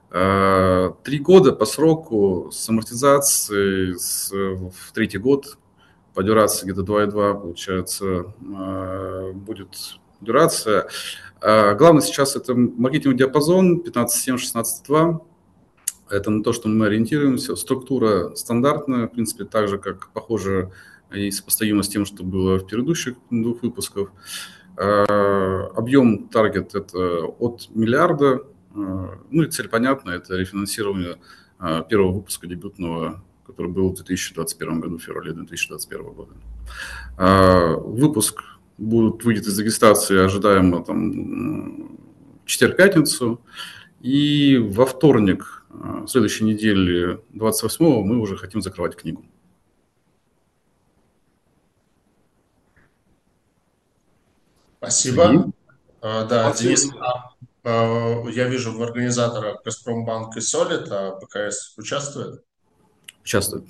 А, три года по сроку с амортизацией с, в третий год по дюрации где-то 2,2 получается а, будет дюрация. А, главное сейчас это маркетинговый диапазон 15,7-16,2. Это на то, что мы ориентируемся. Структура стандартная, в принципе, так же, как похоже и сопоставимо с тем, что было в предыдущих двух выпусках. Объем таргет это от миллиарда а, ну и цель понятна, это рефинансирование а, первого выпуска дебютного, который был в 2021 году, в феврале 2021 года. А, выпуск будет, выйдет из регистрации ожидаемо там, в четверг-пятницу, и во вторник следующей недели, 28-го, мы уже хотим закрывать книгу. Спасибо. Uh, да, Спасибо. Денис, uh, я вижу в организаторах Газпромбанк и Солид, а БКС участвует? Участвует.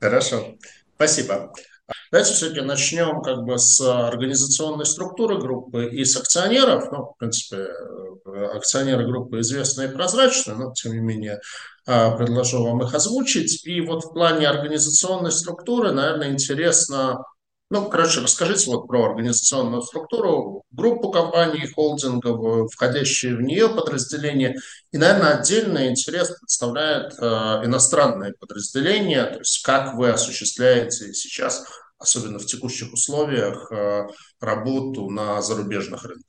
Хорошо. Спасибо. Давайте все-таки начнем как бы с организационной структуры группы и с акционеров. Ну, в принципе, акционеры группы известны и прозрачны, но тем не менее а, предложу вам их озвучить. И вот в плане организационной структуры, наверное, интересно ну, короче, расскажите вот про организационную структуру, группу компаний холдинговую, входящие в нее подразделения. И, наверное, отдельный интерес представляет э, иностранные подразделения, то есть как вы осуществляете сейчас, особенно в текущих условиях, э, работу на зарубежных рынках.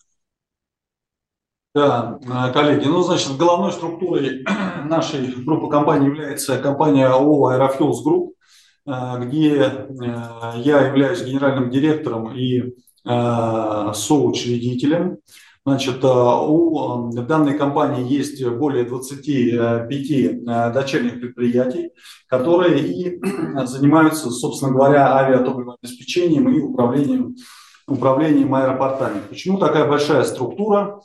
Да, э, коллеги, ну, значит, головной структурой нашей группы компаний является компания ООО «Аэрофьюэлз Групп», где э, я являюсь генеральным директором и соучредителем. Значит, у данной компании есть более 25 дочерних предприятий, которые и занимаются, собственно говоря, авиатопливообеспечением и управлением, управлением аэропортами. Почему такая большая структура?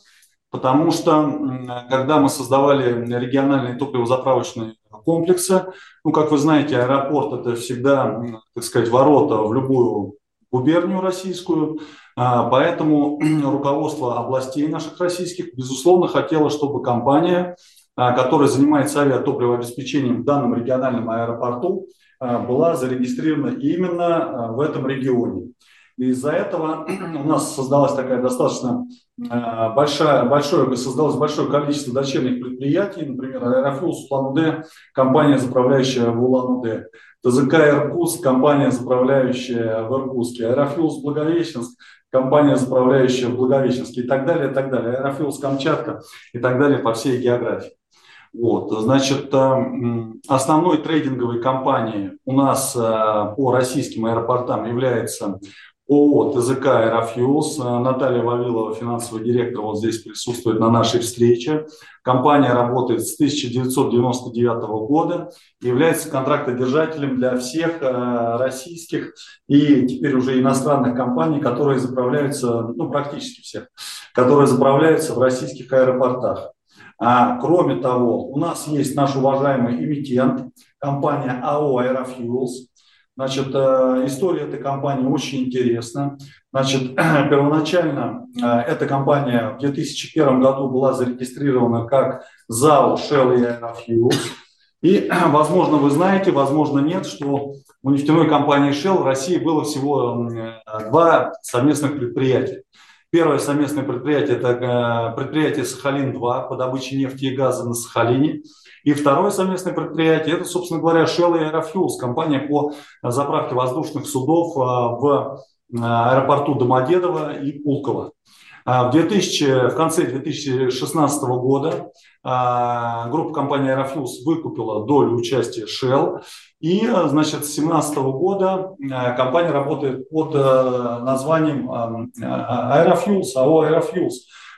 Потому что, когда мы создавали региональные топливозаправочные комплексы, ну, как вы знаете, аэропорт – это всегда, так сказать, ворота в любую губернию российскую, поэтому руководство областей наших российских, безусловно, хотело, чтобы компания, а, которая занимается авиатопливообеспечением в данном региональном аэропорту, а, была зарегистрирована именно в этом регионе. Из-за этого у нас создалась такая достаточно большая, большое, создалось большое количество дочерних предприятий, например, Аэрофлюс Улан-Удэ, компания, заправляющая в Улан-Удэ, ТЗК Иркутск, компания, заправляющая в Иркутске, Аэрофьюэлз Благовещенск, компания, заправляющая в Благовещенске и так далее, и так далее, Аэрофьюэлз Камчатка и так далее по всей географии. Вот, значит, э, основной трейдинговой компанией у нас э, по российским аэропортам является ООО ТЗК «Аэрофьюэлз». Наталья Вавилова, финансовый директор, вот здесь присутствует на нашей встрече. Компания работает с 1999 года, является контрактодержателем для всех э, российских и теперь уже иностранных компаний, которые заправляются, ну практически всех, которые заправляются в российских аэропортах. А, кроме того, у нас есть наш уважаемый эмитент, компания АО «Аэрофьюз», Значит, э, история этой компании очень интересна. Значит, первоначально э, эта компания в 2001 году была зарегистрирована как ЗАО Shell и. И, возможно, вы знаете, возможно, нет, что у нефтяной компании Shell в России было всего два совместных предприятия. Первое совместное предприятие – это э, предприятие «Сахалин-2» по добыче нефти и газа на Сахалине – и второе совместное предприятие – это, собственно говоря, Shell и Aerofuels, компания по заправке воздушных судов а, в а, аэропорту Домодедово и Пулково. А, в, 2000, в конце 2016 года группа компании Aerofuels выкупила долю участия Shell. И, значит, с 2017 года компания работает под названием Aerofuels, АО Aerofuels.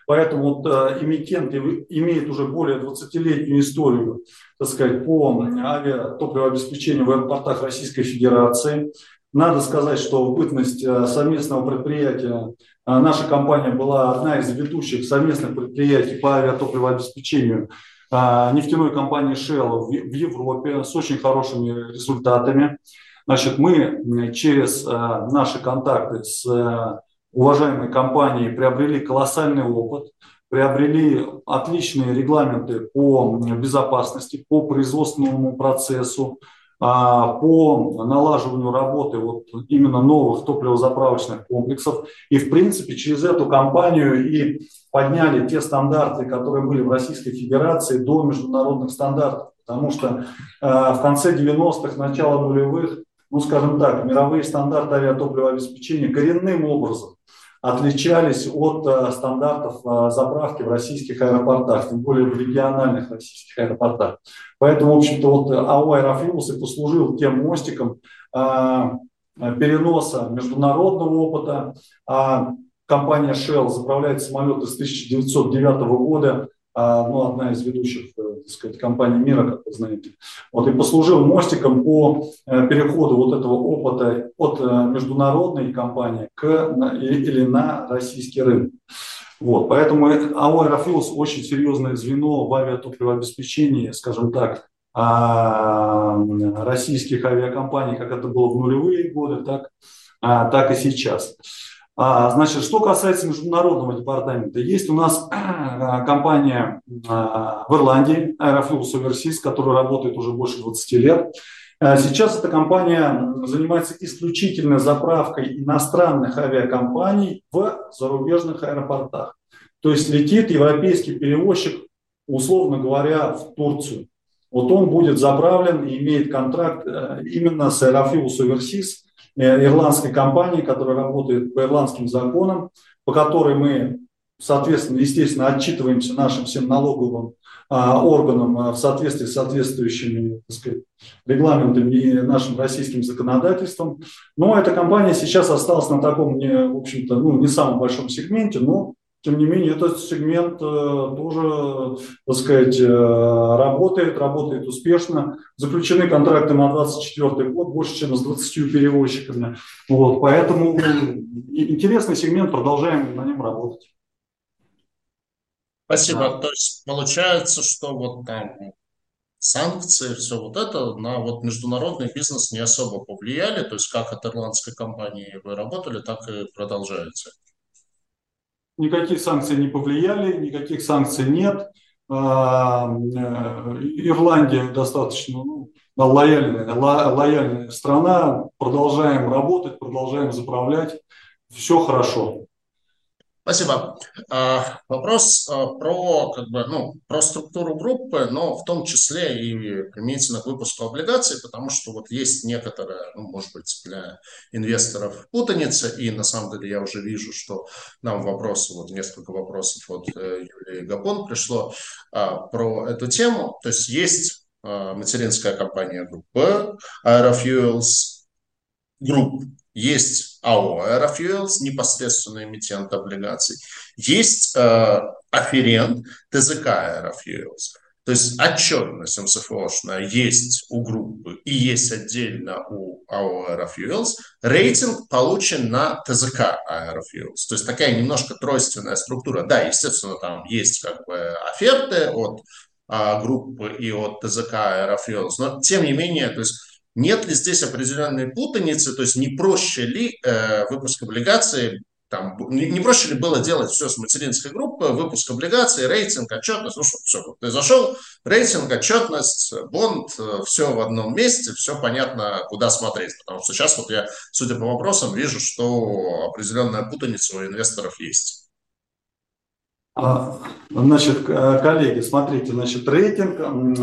Поэтому вот, э, эмитент имеет уже более 20-летнюю историю, так сказать, по авиатопливообеспечению в аэропортах Российской Федерации. Надо сказать, что в бытность э, совместного предприятия э, наша компания была одна из ведущих совместных предприятий по авиатопливообеспечению нефтяной компании Shell в Европе с очень хорошими результатами. Значит, мы через наши контакты с уважаемые компании приобрели колоссальный опыт, приобрели отличные регламенты по безопасности, по производственному процессу, а, по налаживанию работы вот именно новых топливозаправочных комплексов. И, в принципе, через эту компанию и подняли те стандарты, которые были в Российской Федерации до международных стандартов. Потому что а, в конце 90-х, начало нулевых, ну, скажем так, мировые стандарты авиатопливообеспечения коренным образом отличались от э, стандартов э, заправки в российских аэропортах, тем более в региональных российских аэропортах. Поэтому, в общем-то, вот АО «Аэрофлюс» и послужил тем мостиком э, переноса международного опыта. А компания Shell заправляет самолеты с 1909 года ну, одна из ведущих, э, так сказать, компаний мира, как вы знаете. Вот, и послужил мостиком по э, переходу вот этого опыта от э, международной компании к, или на российский рынок. Вот, поэтому АО «Аэрофилс» очень серьезное звено в авиатопливообеспечении, скажем так, а, российских авиакомпаний, как это было в нулевые годы, так, а, так и сейчас. А, значит, что касается международного департамента, есть у нас а, компания а, в Ирландии, Aeroflux Overseas, которая работает уже больше 20 лет. Сейчас эта компания занимается исключительно заправкой иностранных авиакомпаний в зарубежных аэропортах. То есть летит европейский перевозчик, условно говоря, в Турцию. Вот он будет заправлен и имеет контракт э, именно с Aeroflux Overseas, ирландской компании, которая работает по ирландским законам, по которой мы, соответственно, естественно, отчитываемся нашим всем налоговым а, органам а, в соответствии с соответствующими так сказать, регламентами и нашим российским законодательством. Но эта компания сейчас осталась на таком, в общем-то, ну, не самом большом сегменте, но тем не менее, этот сегмент э, тоже, так сказать, э, работает, работает успешно. Заключены контракты на 2024 год больше, чем с 20 перевозчиками. Вот, поэтому интересный сегмент, продолжаем на нем работать. Спасибо. Да. То есть получается, что вот там санкции, все вот это на вот международный бизнес не особо повлияли. То есть как от ирландской компании вы работали, так и продолжаете. Никаких санкций не повлияли, никаких санкций нет. А, э, Ирландия достаточно ну, лояльная, лояльная страна. Продолжаем работать, продолжаем заправлять. Все хорошо. Спасибо. А, вопрос а, про, как бы, ну, про структуру группы, но в том числе и применительно к выпуску облигаций, потому что вот есть некоторая, ну, может быть, для инвесторов путаница, и на самом деле я уже вижу, что нам вопросы, вот несколько вопросов от э, Юлии Гапон пришло а, про эту тему. То есть есть материнская компания группы Aerofuels Group, есть АО Aerofuels, непосредственно эмитент облигаций, есть э, афферент ТЗК Aerofuels. То есть отчетность МСФОшная есть у группы и есть отдельно у АО Aerofuels. Рейтинг получен на ТЗК Aerofuels. То есть такая немножко тройственная структура. Да, естественно, там есть как бы оферты от а, группы и от ТЗК Aerofuels, но тем не менее, то есть нет ли здесь определенной путаницы, то есть не проще ли э, выпуск облигаций, там, не, не проще ли было делать все с материнской группы, выпуск облигаций, рейтинг, отчетность, ну что, все, ты зашел, рейтинг, отчетность, бонд, э, все в одном месте, все понятно, куда смотреть, потому что сейчас вот я, судя по вопросам, вижу, что определенная путаница у инвесторов есть. А, значит, коллеги, смотрите, значит, рейтинг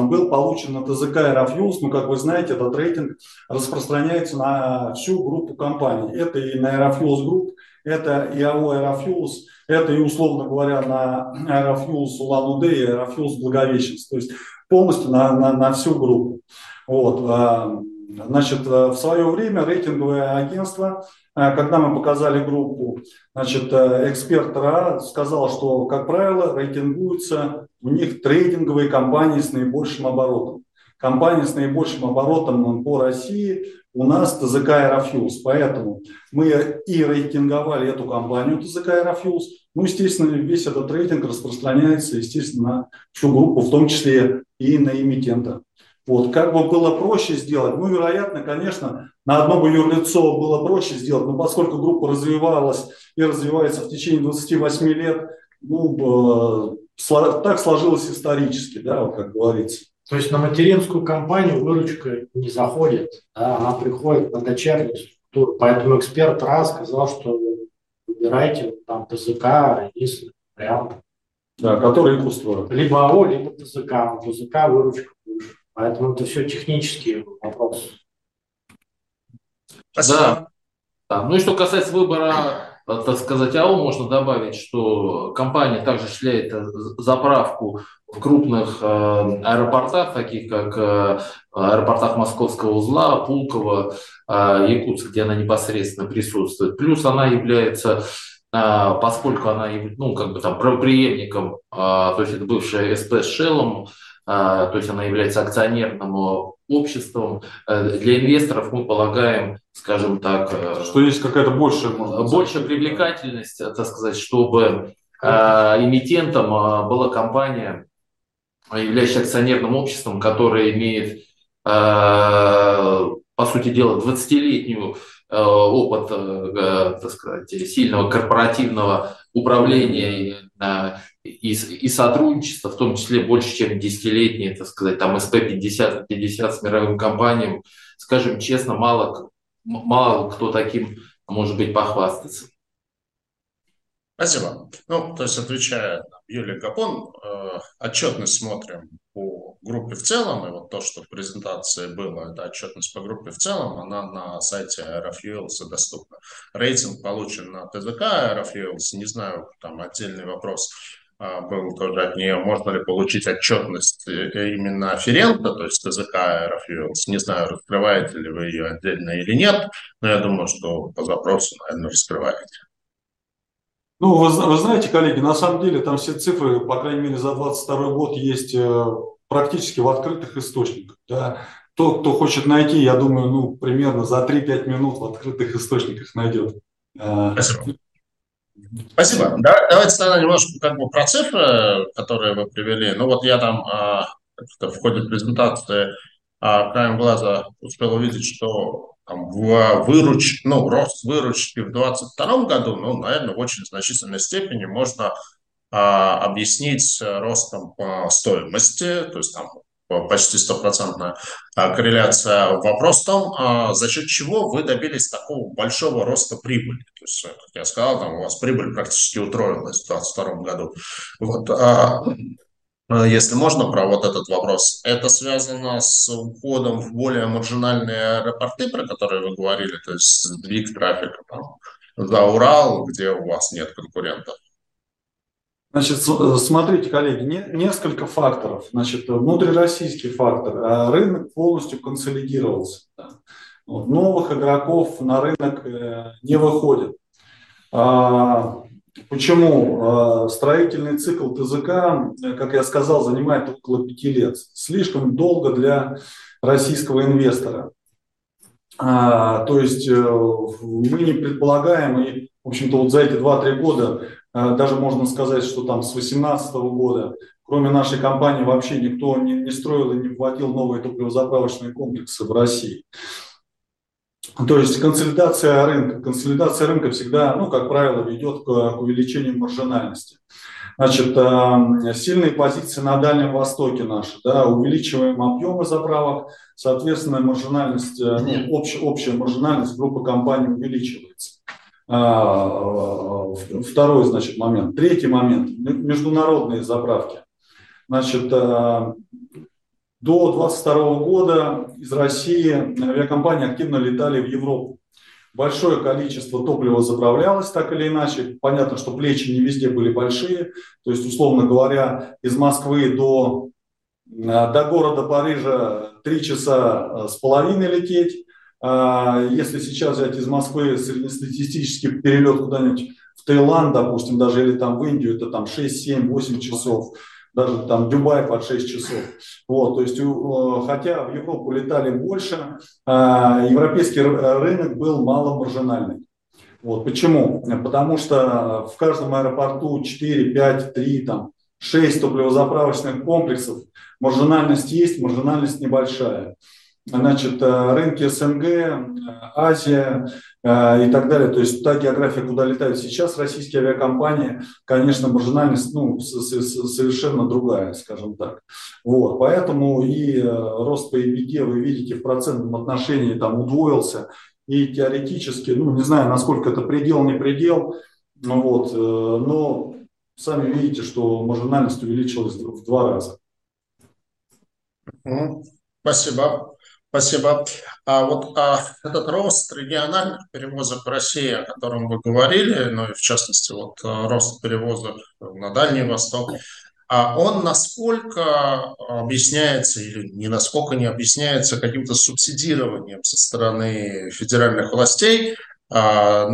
был получен на ТЗК Aerofuse. Ну, как вы знаете, этот рейтинг распространяется на всю группу компаний. Это и на Aerofuse Group, это и АО Aerofuse, это и, условно говоря, на Aerofuse Улан-Удэ и Aerofuse Благовещенск. То есть полностью на, на, на всю группу. Вот. Значит, в свое время рейтинговое агентство а, когда мы показали группу, значит, э, эксперт РА сказал, что, как правило, рейтингуются у них трейдинговые компании с наибольшим оборотом. Компании с наибольшим оборотом по России у нас ТЗК Aerofuels. Поэтому мы и рейтинговали эту компанию ТЗК Aerofuels. Ну, естественно, весь этот рейтинг распространяется, естественно, на всю группу, в том числе и на эмитента. Вот, как бы было проще сделать? Ну, вероятно, конечно, на одно бы юрлицо было проще сделать, но поскольку группа развивалась и развивается в течение 28 лет, ну, так сложилось исторически, да, вот как говорится. То есть на материнскую компанию выручка не заходит, да, она приходит на дочернюю структуру. Поэтому эксперт раз сказал, что выбирайте там ТЗК, единственный вариант. Да, который их устроит. Либо АО, либо ТЗК. ТЗК выручка. Поэтому это все технические вопросы. Да. да. Ну и что касается выбора, так сказать, АО, можно добавить, что компания также осуществляет заправку в крупных э, аэропортах, таких как э, аэропортах Московского узла, Пулково, э, Якутск, где она непосредственно присутствует. Плюс она является поскольку она, ну, как бы там преемником, то есть это бывшая СП с Шеллом, то есть она является акционерным обществом. Для инвесторов мы полагаем, скажем так... Что есть какая-то большая, Большая привлекательность, так сказать, чтобы эмитентом была компания, являющаяся акционерным обществом, которая имеет, по сути дела, 20-летнюю Э, опыт, э, так сказать, сильного корпоративного управления и, и сотрудничества, в том числе больше, чем десятилетние, так сказать, там СП-50, 50 с мировым компаниям, скажем честно, мало, мало кто таким может быть похвастаться. Спасибо. Ну, то есть, отвечая Юлия Гапон, э, отчетность смотрим по группе в целом, и вот то, что в презентации было, это отчетность по группе в целом, она на сайте Aerofuels доступна. Рейтинг получен на ТЗК Aerofuels, не знаю, там отдельный вопрос э, был тоже от нее, можно ли получить отчетность э, именно Ферента, то есть ТЗК Aerofuels, не знаю, раскрываете ли вы ее отдельно или нет, но я думаю, что по запросу, наверное, раскрываете. Ну, вы, вы знаете, коллеги, на самом деле там все цифры, по крайней мере, за 2022 год есть э, практически в открытых источниках. Да. Тот, кто хочет найти, я думаю, ну, примерно за 3-5 минут в открытых источниках найдет. Э, Спасибо. Спасибо. Да, давайте тогда немножко как бы про цифры, которые вы привели. Ну вот я там а, в ходе презентации а, краем глаза успел увидеть, что в выруч... ну, рост выручки в 2022 году, ну, наверное, в очень значительной степени можно а, объяснить ростом по стоимости, то есть там почти стопроцентная а, корреляция. Вопрос в том, а, за счет чего вы добились такого большого роста прибыли. То есть, как я сказал, там у вас прибыль практически утроилась в 2022 году. Вот, а, Э, если можно, про вот этот вопрос. Это связано с уходом в более маржинальные аэропорты, про которые вы говорили, то есть сдвиг трафика там, за Урал, где у вас нет конкурентов? Значит, э, смотрите, коллеги, не, несколько факторов. Значит, внутрироссийский фактор. Э, рынок полностью консолидировался. Новых игроков на рынок не выходит. Почему? А, строительный цикл ТЗК, как я сказал, занимает около пяти лет. Слишком долго для российского инвестора. А, то есть э, мы не предполагаем, и, в общем-то, вот за эти 2-3 года, а, даже можно сказать, что там с 2018 года, кроме нашей компании, вообще никто не, не строил и не вводил новые топливозаправочные комплексы в России. То есть консолидация рынка. Консолидация рынка всегда, ну, как правило, ведет к, к увеличению маржинальности. Значит, э, сильные позиции на Дальнем Востоке наши, да, увеличиваем объемы заправок, соответственно, маржинальность, э, ну, общая, общая маржинальность группы компаний увеличивается. А, э, второй, значит, момент. Третий момент. Международные заправки. Значит, до 2022 года из России авиакомпании активно летали в Европу. Большое количество топлива заправлялось так или иначе. Понятно, что плечи не везде были большие. То есть, условно говоря, из Москвы до, до города Парижа три часа с половиной лететь. А если сейчас взять из Москвы среднестатистический перелет куда-нибудь в Таиланд, допустим, даже или там в Индию, это там 6, 7, 8 часов даже там Дубай под 6 часов. Вот, то есть, хотя в Европу летали больше, а, европейский рынок был маломаржинальный. Вот, почему? Потому что в каждом аэропорту 4, 5, 3, там, 6 топливозаправочных комплексов. Маржинальность есть, маржинальность небольшая значит, э, рынки СНГ, э, Азия э, и так далее. То есть та география, куда летают сейчас российские авиакомпании, конечно, маржинальность ну, совершенно другая, скажем так. Вот, поэтому и рост по EBITDA вы видите в процентном отношении там удвоился. И теоретически, ну, не знаю, насколько это предел, не предел, ну, вот, но сами видите, что маржинальность увеличилась в два раза. Спасибо. Спасибо. А вот а, этот рост региональных перевозок в России, о котором вы говорили, ну и в частности вот а, рост перевозок на Дальний Восток, а он насколько объясняется или не насколько не объясняется каким-то субсидированием со стороны федеральных властей, а,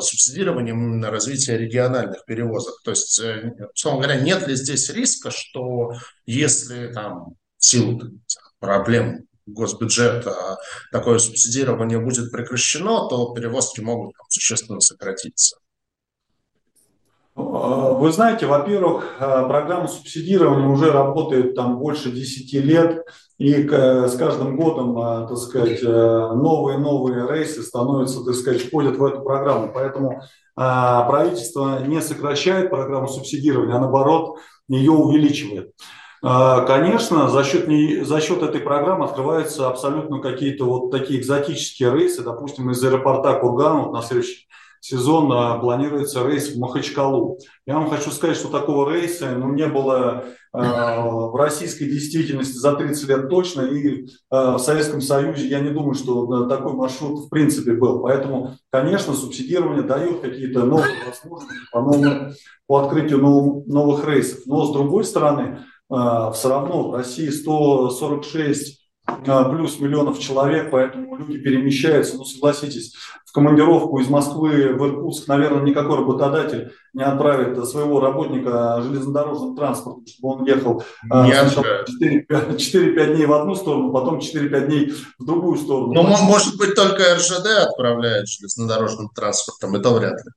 субсидированием на развитие региональных перевозок. То есть, э, условно говоря, нет ли здесь риска, что если там в силу проблем госбюджета такое субсидирование будет прекращено, то перевозки могут там, существенно сократиться? Вы знаете, во-первых, э, программа субсидирования уже работает там больше 10 лет, и с каждым годом, э, так сказать, новые новые рейсы становятся, так сказать, входят в эту программу. Поэтому правительство не сокращает программу субсидирования, а наоборот ее увеличивает. Конечно, за счет, не, за счет этой программы открываются абсолютно какие-то вот такие экзотические рейсы, допустим, из аэропорта Кургана вот на следующий сезон планируется рейс в Махачкалу. Я вам хочу сказать, что такого рейса ну, не было э, в российской действительности за 30 лет точно, и э, в Советском Союзе я не думаю, что такой маршрут в принципе был. Поэтому, конечно, субсидирование дает какие-то новые возможности по, новому, по открытию новых, новых рейсов. Но с другой стороны, все равно в России 146 плюс миллионов человек, поэтому люди перемещаются. Ну, согласитесь, в командировку из Москвы в Иркутск, наверное, никакой работодатель не отправит своего работника железнодорожным транспортом, чтобы он ехал не 4-5 дней в одну сторону, потом 4-5 дней в другую сторону. Ну, может быть, только РЖД отправляет железнодорожным транспортом, и то вряд ли.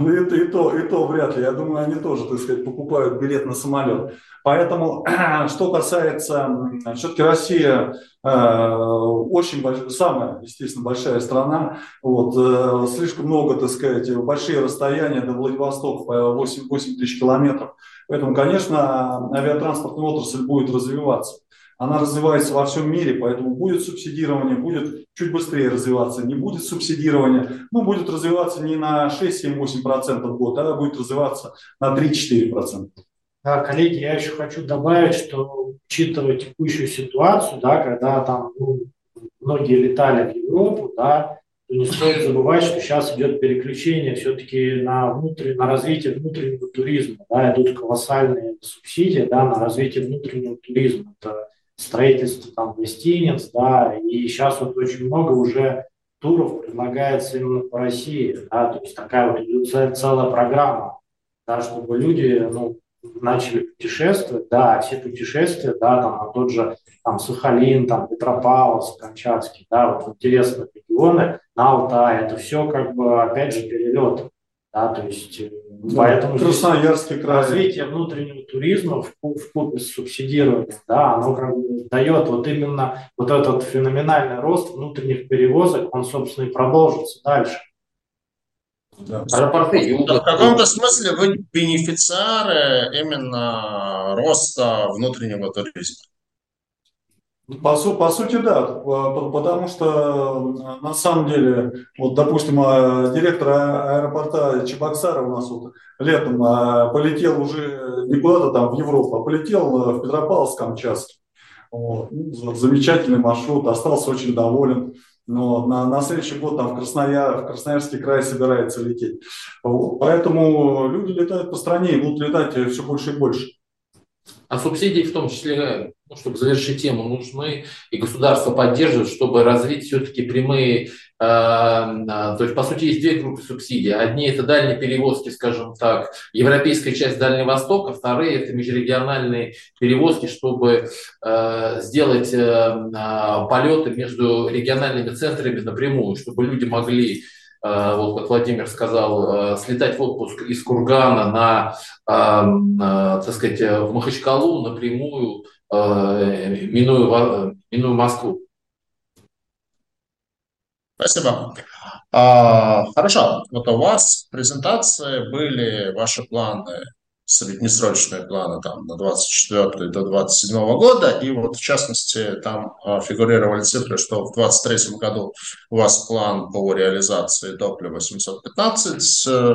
Ну, это и то, и то вряд ли. Я думаю, они тоже, так сказать, покупают билет на самолет. Поэтому, что касается, все-таки Россия э, очень большая, самая, естественно, большая страна. Вот, э, слишком много, так сказать, большие расстояния до Владивостока, по 8, 8 тысяч километров. Поэтому, конечно, авиатранспортная отрасль будет развиваться она развивается во всем мире, поэтому будет субсидирование, будет чуть быстрее развиваться, не будет субсидирования, ну, будет развиваться не на 6-7-8% в год, а будет развиваться на 3-4%. Да, коллеги, я еще хочу добавить, что учитывая текущую ситуацию, да, когда там ну, многие летали в Европу, да, то не стоит забывать, что сейчас идет переключение все-таки на, внутрь, на развитие внутреннего туризма. Да, идут колоссальные субсидии да, на развитие внутреннего туризма. Это строительство там гостиниц, да, и сейчас вот очень много уже туров предлагается именно по России, да, то есть такая вот целая программа, да, чтобы люди, ну, начали путешествовать, да, все путешествия, да, там, на тот же, там, Сахалин, там, Петропавловск, Камчатский, да, вот интересные регионы, на Алтай, это все, как бы, опять же, перелет, да, то есть э, Поэтому Красноярский край. развитие внутреннего туризма в, в купе с субсидированием, да, оно как бы дает вот именно вот этот феноменальный рост внутренних перевозок, он, собственно, и продолжится дальше. Да. Аэропорты. В каком-то смысле вы бенефициары именно роста внутреннего туризма. По, су по сути, да, потому что на самом деле, вот, допустим, а, директор а, аэропорта Чебоксара у нас вот летом а, полетел уже не куда-то там в Европу, а полетел в Петропавловск-Камчатский. Вот. Ну, замечательный маршрут, остался очень доволен. Но на, на следующий год там в, Краснояр, в Красноярский край собирается лететь. Вот. Поэтому люди летают по стране и будут летать все больше и больше. А субсидии в том числе, ну, чтобы завершить тему, нужны, и государство поддерживает, чтобы развить все-таки прямые, э, то есть, по сути, есть две группы субсидий. Одни – это дальние перевозки, скажем так, европейская часть Дальнего Востока, вторые – это межрегиональные перевозки, чтобы э, сделать э, полеты между региональными центрами напрямую, чтобы люди могли Э, вот как Владимир сказал, слетать в отпуск из Кургана на, так сказать, в Махачкалу напрямую, минуя, минуя Москву. Спасибо. А, хорошо. Вот у вас презентации были ваши планы среднесрочные планы там, на 24 до 27 года, и вот в частности там а, фигурировали цифры, что в 23 году у вас план по реализации топлива 715 э,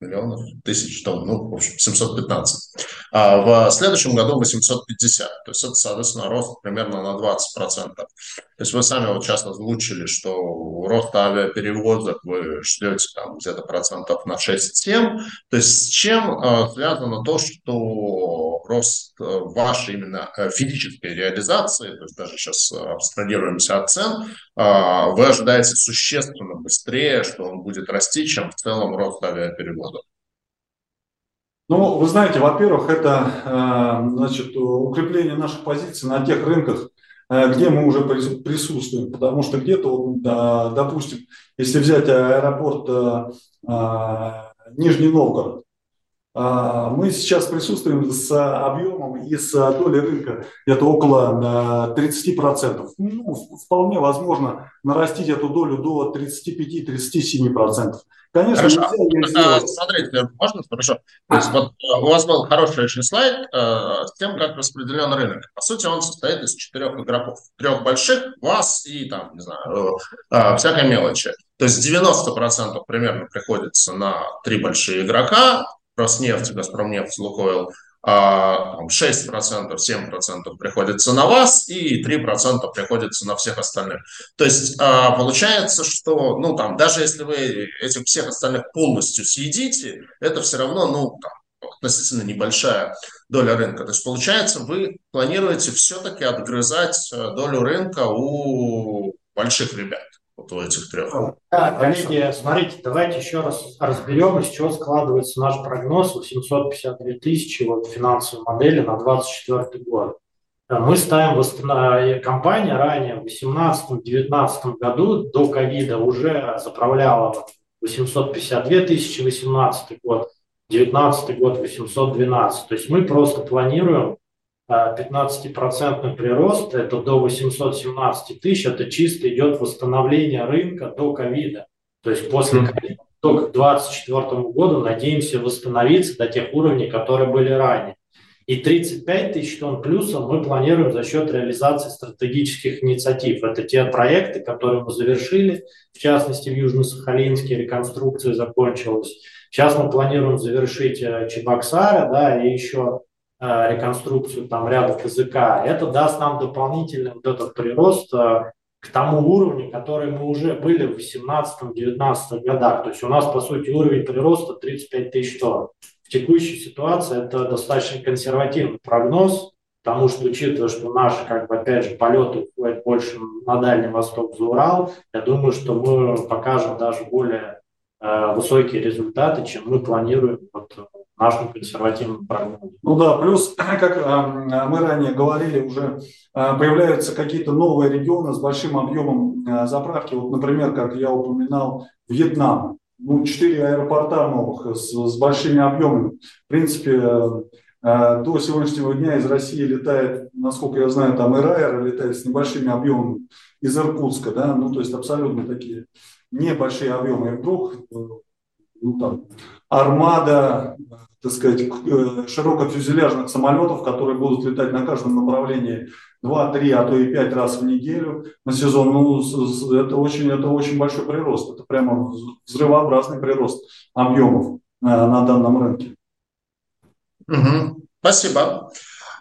миллионов, тысяч тонн, ну, в общем, 715. А в следующем году 850. То есть это, соответственно, рост примерно на 20%. То есть вы сами вот сейчас озвучили, что рост авиаперевозок вы ждете там где-то процентов на 6-7. То есть с чем э, связано то, что рост э, вашей именно э, физической реализации, то есть даже сейчас абстрагируемся от цен, э, вы ожидаете существенно быстрее, что он будет расти, чем в целом рост авиаперевозок? Ну, вы знаете, во-первых, это э, значит, укрепление наших позиций на тех рынках, где мы уже присутствуем, потому что где-то, допустим, если взять аэропорт э, э, Нижний Новгород, мы сейчас присутствуем с объемом и с долей рынка где-то около 30%. Ну, вполне возможно нарастить эту долю до 35-37%. Конечно, Хорошо. нельзя а, Смотрите, можно? Хорошо. То есть вот э, у вас был хороший очень слайд э, с тем, как распределен рынок. По сути, он состоит из четырех игроков. Трех больших, вас и там, не знаю, э, э, всякой мелочи. То есть 90% примерно приходится на три большие игрока, Роснефть, Газпромнефть, Лукойл – 6%, а, 7% приходится на вас и 3% приходится на всех остальных. То есть а, получается, что ну, там, даже если вы этих всех остальных полностью съедите, это все равно ну, там, относительно небольшая доля рынка. То есть получается, вы планируете все-таки отгрызать э, долю рынка у больших ребят вот у этих трех. Да, коллеги, смотрите, давайте еще раз разберем, из чего складывается наш прогноз 852 тысячи вот, финансовой модели на 2024 год. Мы ставим восстанов... компания ранее в 2018-2019 году до ковида уже заправляла 852 тысячи 2018 год, 2019 год 812. То есть мы просто планируем 15% прирост, это до 817 тысяч, это чисто идет восстановление рынка до ковида. То есть после ковида только к 2024 году надеемся восстановиться до тех уровней, которые были ранее. И 35 тысяч тонн плюсом мы планируем за счет реализации стратегических инициатив. Это те проекты, которые мы завершили, в частности, в Южно-Сахалинске реконструкция закончилась. Сейчас мы планируем завершить э, Чебоксары, да, и еще реконструкцию там ряда КЗК, это даст нам дополнительный вот этот прирост э, к тому уровню, который мы уже были в 2018-2019 годах. То есть у нас, по сути, уровень прироста 35 тысяч тонн. В текущей ситуации это достаточно консервативный прогноз, потому что, учитывая, что наши, как бы, опять же, полеты уходят больше на Дальний Восток, за Урал, я думаю, что мы покажем даже более э, высокие результаты, чем мы планируем вот, нашим консервативным прогнозом. Ну да, плюс, как а, мы ранее говорили, уже а, появляются какие-то новые регионы с большим объемом а, заправки. Вот, например, как я упоминал, Вьетнам. Ну, четыре аэропорта новых с, с большими объемами. В принципе, до сегодняшнего дня из России летает, насколько я знаю, там Ирайер летает с небольшими объемами из Иркутска, да, ну, то есть абсолютно такие небольшие объемы. И вдруг ну, там, армада, так сказать, э, широкофюзеляжных самолетов, которые будут летать на каждом направлении 2-3, а то и 5 раз в неделю на сезон. Ну, это очень, это очень большой прирост. Это прямо взрывообразный прирост объемов э, на данном рынке. Угу. Спасибо.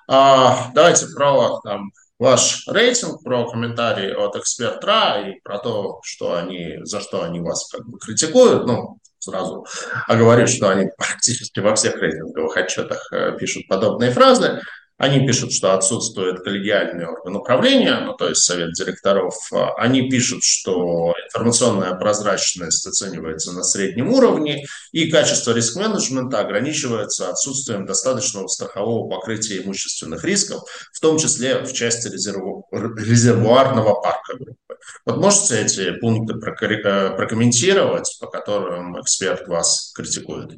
А, давайте про там, ваш рейтинг, про комментарии от эксперта и про то, что они, за что они вас как бы критикуют. Ну, сразу оговорю, что они практически во всех рейтинговых отчетах э, пишут подобные фразы. Они пишут, что отсутствует коллегиальный орган управления, ну, то есть совет директоров. Они пишут, что информационная прозрачность оценивается на среднем уровне, и качество риск-менеджмента ограничивается отсутствием достаточного страхового покрытия имущественных рисков, в том числе в части резерву... резервуарного парка группы. Вот можете эти пункты э, прокомментировать, по которым эксперт вас критикует?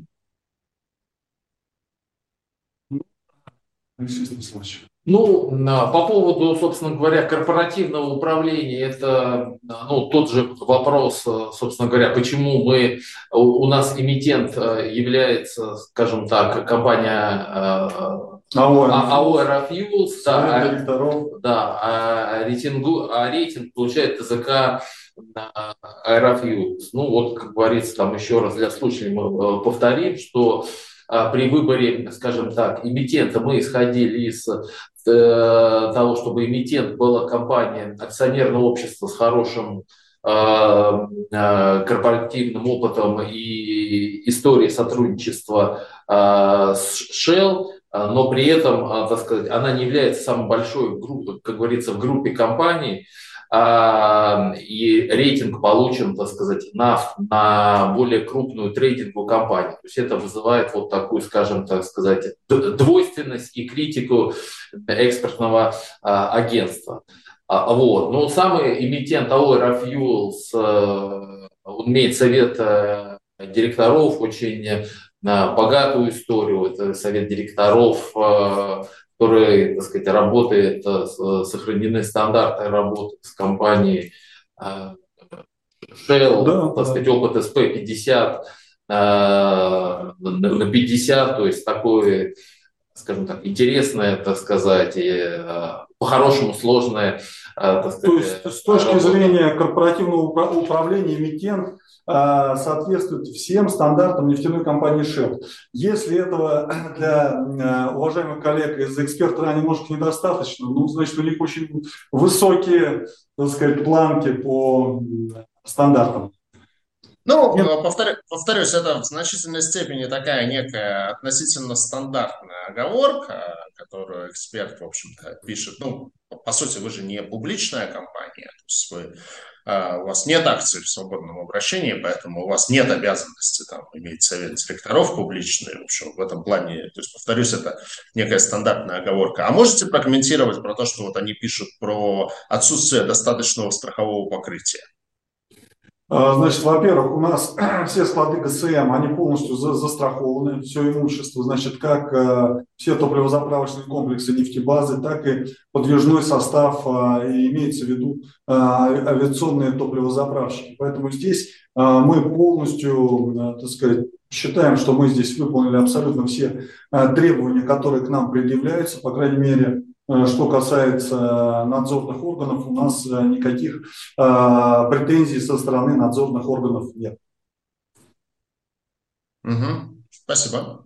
Ну, по поводу, собственно говоря, корпоративного управления, это ну, тот же вопрос, собственно говоря, почему мы, у нас эмитент э, является, скажем так, компания АО Aerofuels, да, а, да, а, рейтингу, а рейтинг получает ТЗК Aerofuels. Ну вот, как говорится, там еще раз для слушателей мы э, повторим, что при выборе, скажем так, эмитента мы исходили из того, чтобы эмитент была компания, акционерное общество с хорошим корпоративным опытом и историей сотрудничества с Shell, но при этом, так сказать, она не является самой большой, как говорится, в группе компаний, а, и рейтинг получен, так сказать, на, на более крупную трейдинговую компанию. То есть это вызывает вот такую, скажем, так сказать, двойственность и критику экспертного а, агентства. А, вот. Но самый эмитент АО Aerofuels, э, он имеет совет э, директоров, очень богатую историю. Это совет директоров э, который, так сказать, работает, э, сохранены стандарты работы с компанией э, Shell, да, так сказать, опыт SP50 э, на 50, то есть такое, скажем так, интересное, так сказать, и по-хорошему сложное. Так сказать, то есть с точки работа. зрения корпоративного управления эмитент соответствует всем стандартам нефтяной компании Shell. Если этого для а, уважаемых коллег из эксперта немножко недостаточно, ну, значит, у них очень высокие, так сказать, планки по стандартам. Ну, Нет. повторю, повторюсь, это в значительной степени такая некая относительно стандартная оговорка, которую эксперт, в общем-то, пишет. Ну, по сути, вы же не публичная компания, то есть вы а, у вас нет акций в свободном обращении, поэтому у вас нет обязанности там, иметь совет директоров публичный. В общем, в этом плане, то есть, повторюсь, это некая стандартная оговорка. А можете прокомментировать про то, что вот они пишут про отсутствие достаточного страхового покрытия? А, значит, во-первых, у нас все склады ГСМ, они полностью за, застрахованы, все имущество, значит, как э, все топливозаправочные комплексы нефтебазы, так и подвижной состав, э, и имеется в виду э, авиационные топливозаправщики. Поэтому здесь э, мы полностью, э, так сказать, считаем, что мы здесь выполнили абсолютно все э, требования, которые к нам предъявляются, по крайней мере, что касается надзорных органов, у нас э, никаких э, претензий со стороны надзорных органов нет. Угу. Спасибо.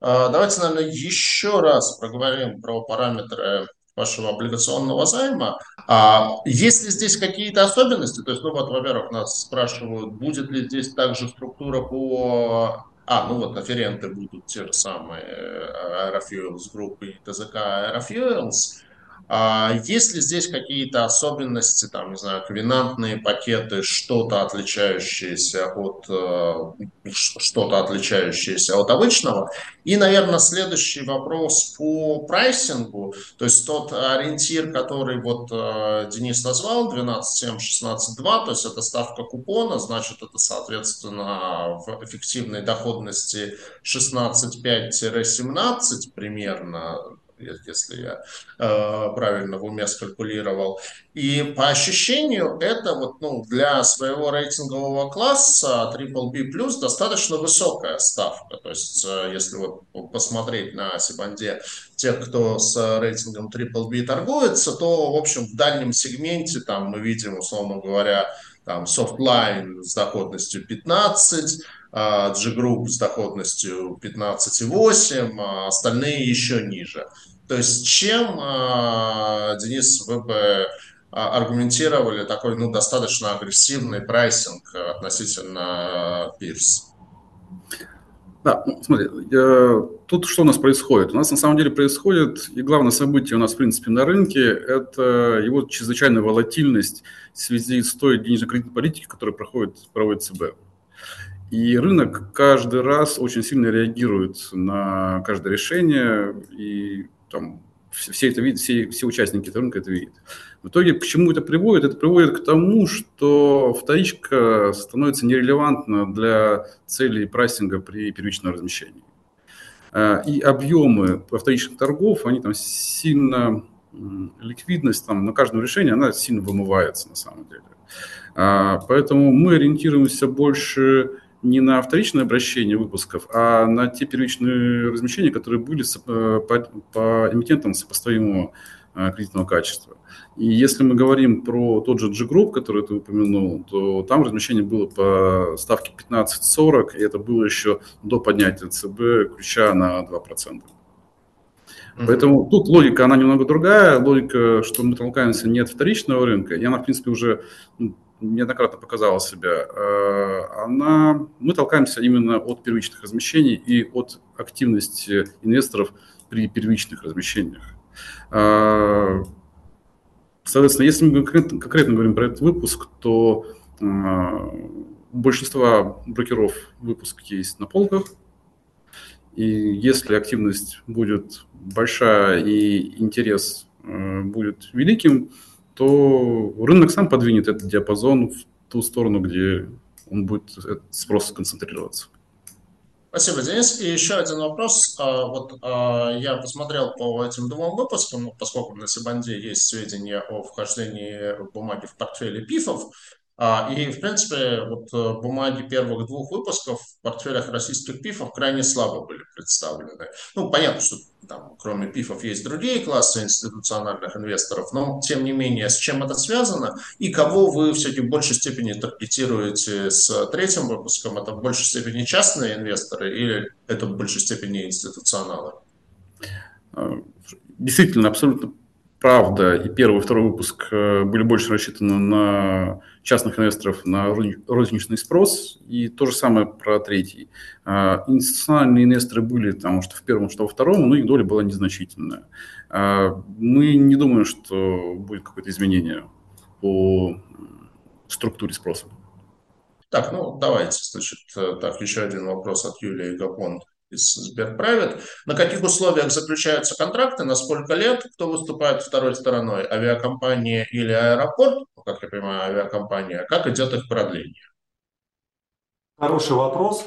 Давайте, наверное, еще раз проговорим про параметры вашего облигационного займа. А есть ли здесь какие-то особенности? То есть, ну вот, во-первых, нас спрашивают, будет ли здесь также структура по а, ну вот аференты будут те же самые э, Aerofuels Group и ТЗК Aerofuels. А есть ли здесь какие-то особенности, там, не знаю, ковенантные пакеты, что-то отличающееся от э, что-то отличающееся от обычного? И, наверное, следующий вопрос по прайсингу, то есть тот ориентир, который вот э, Денис назвал, 12.7, 16.2, то есть это ставка купона, значит, это, соответственно, в эффективной доходности 16.5-17 примерно, если я э, правильно в уме скалькулировал. И по ощущению это вот, ну, для своего рейтингового класса BBB+, достаточно высокая ставка. То есть, э, если вот посмотреть на Сибанде тех, кто с рейтингом BBB торгуется, то, в общем, в дальнем сегменте там мы видим, условно говоря, там Softline с доходностью 15, G-Group с доходностью 15,8, а остальные еще ниже. То есть чем, а, Денис, вы бы а, аргументировали такой ну, достаточно агрессивный прайсинг относительно Пирс? Да, ну, смотри, я, тут что у нас происходит? У нас на самом деле происходит, и главное событие у нас, в принципе, на рынке, это его чрезвычайная волатильность в связи с той денежно-кредитной политикой, которая проходит, проводит ЦБ. И рынок каждый раз очень сильно реагирует на каждое решение, и там все это видят, все, все участники рынка это видят. В итоге к чему это приводит? Это приводит к тому, что вторичка становится нерелевантна для целей прайсинга при первичном размещении. А, и объемы вторичных торгов, они там сильно, ликвидность там на каждом решении, она сильно вымывается на самом деле. А, поэтому мы ориентируемся больше не на вторичное обращение выпусков, а на те первичные размещения, которые были э, по, по эмитентам сопоставимого э, кредитного качества. И если мы говорим про тот же G-Group, который ты упомянул, то там размещение было по ставке 15-40, и это было еще до поднятия ЦБ ключа на 2%. Поэтому тут логика, она немного другая. Логика, что мы толкаемся не от вторичного рынка, и она, в принципе, уже ну, неоднократно показала себя. А, она, мы толкаемся именно от первичных размещений и от активности инвесторов при первичных размещениях. А, соответственно, если мы конкретно, конкретно говорим про этот выпуск, то а, у большинства брокеров выпуск есть на полках, и если активность будет большая и интерес э, будет великим, то рынок сам подвинет этот диапазон в ту сторону, где он будет спрос концентрироваться. Спасибо, Денис. И еще один вопрос. А, вот а, я посмотрел по этим двум выпускам, ну, поскольку на Сибанде есть сведения о вхождении бумаги в портфели ПИФов, и, в принципе, вот э, бумаги первых двух выпусков в портфелях российских пифов крайне слабо были представлены. Ну, понятно, что там, кроме пифов, есть другие классы институциональных инвесторов, но, тем не менее, с чем это связано и кого вы все-таки в большей степени таргетируете с третьим выпуском? Это в большей степени частные инвесторы или это в большей степени институционалы? А, действительно, абсолютно правда, и первый и второй выпуск э, были больше рассчитаны на частных инвесторов, на розничный спрос, и то же самое про третий. А, институциональные инвесторы были, потому что в первом, что во втором, но их доля была незначительная. А, мы не думаем, что будет какое-то изменение по структуре спроса. Так, ну давайте, значит, э, так, еще один вопрос от Юлии Гапон из Сберпрайвет. На каких условиях заключаются контракты, на сколько лет, кто выступает второй стороной, авиакомпания или аэропорт, ну, как я понимаю, авиакомпания, как идет их продление? Хороший вопрос.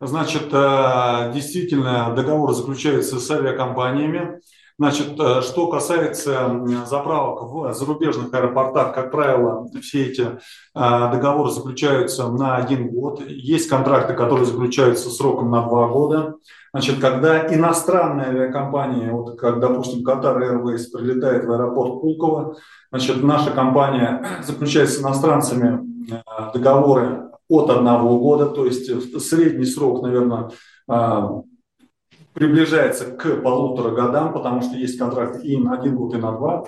Значит, э, действительно, договор заключается с авиакомпаниями. Значит, э, что касается заправок в зарубежных аэропортах, как правило, все эти э, договоры заключаются на один год. Есть контракты, которые заключаются сроком на два года. Значит, когда иностранная авиакомпания, вот как, допустим, Qatar Airways прилетает в аэропорт Пулково, значит, наша компания заключает с иностранцами э, договоры от одного года, то есть средний срок, наверное, приближается к полутора годам, потому что есть контракты и на один год, и на два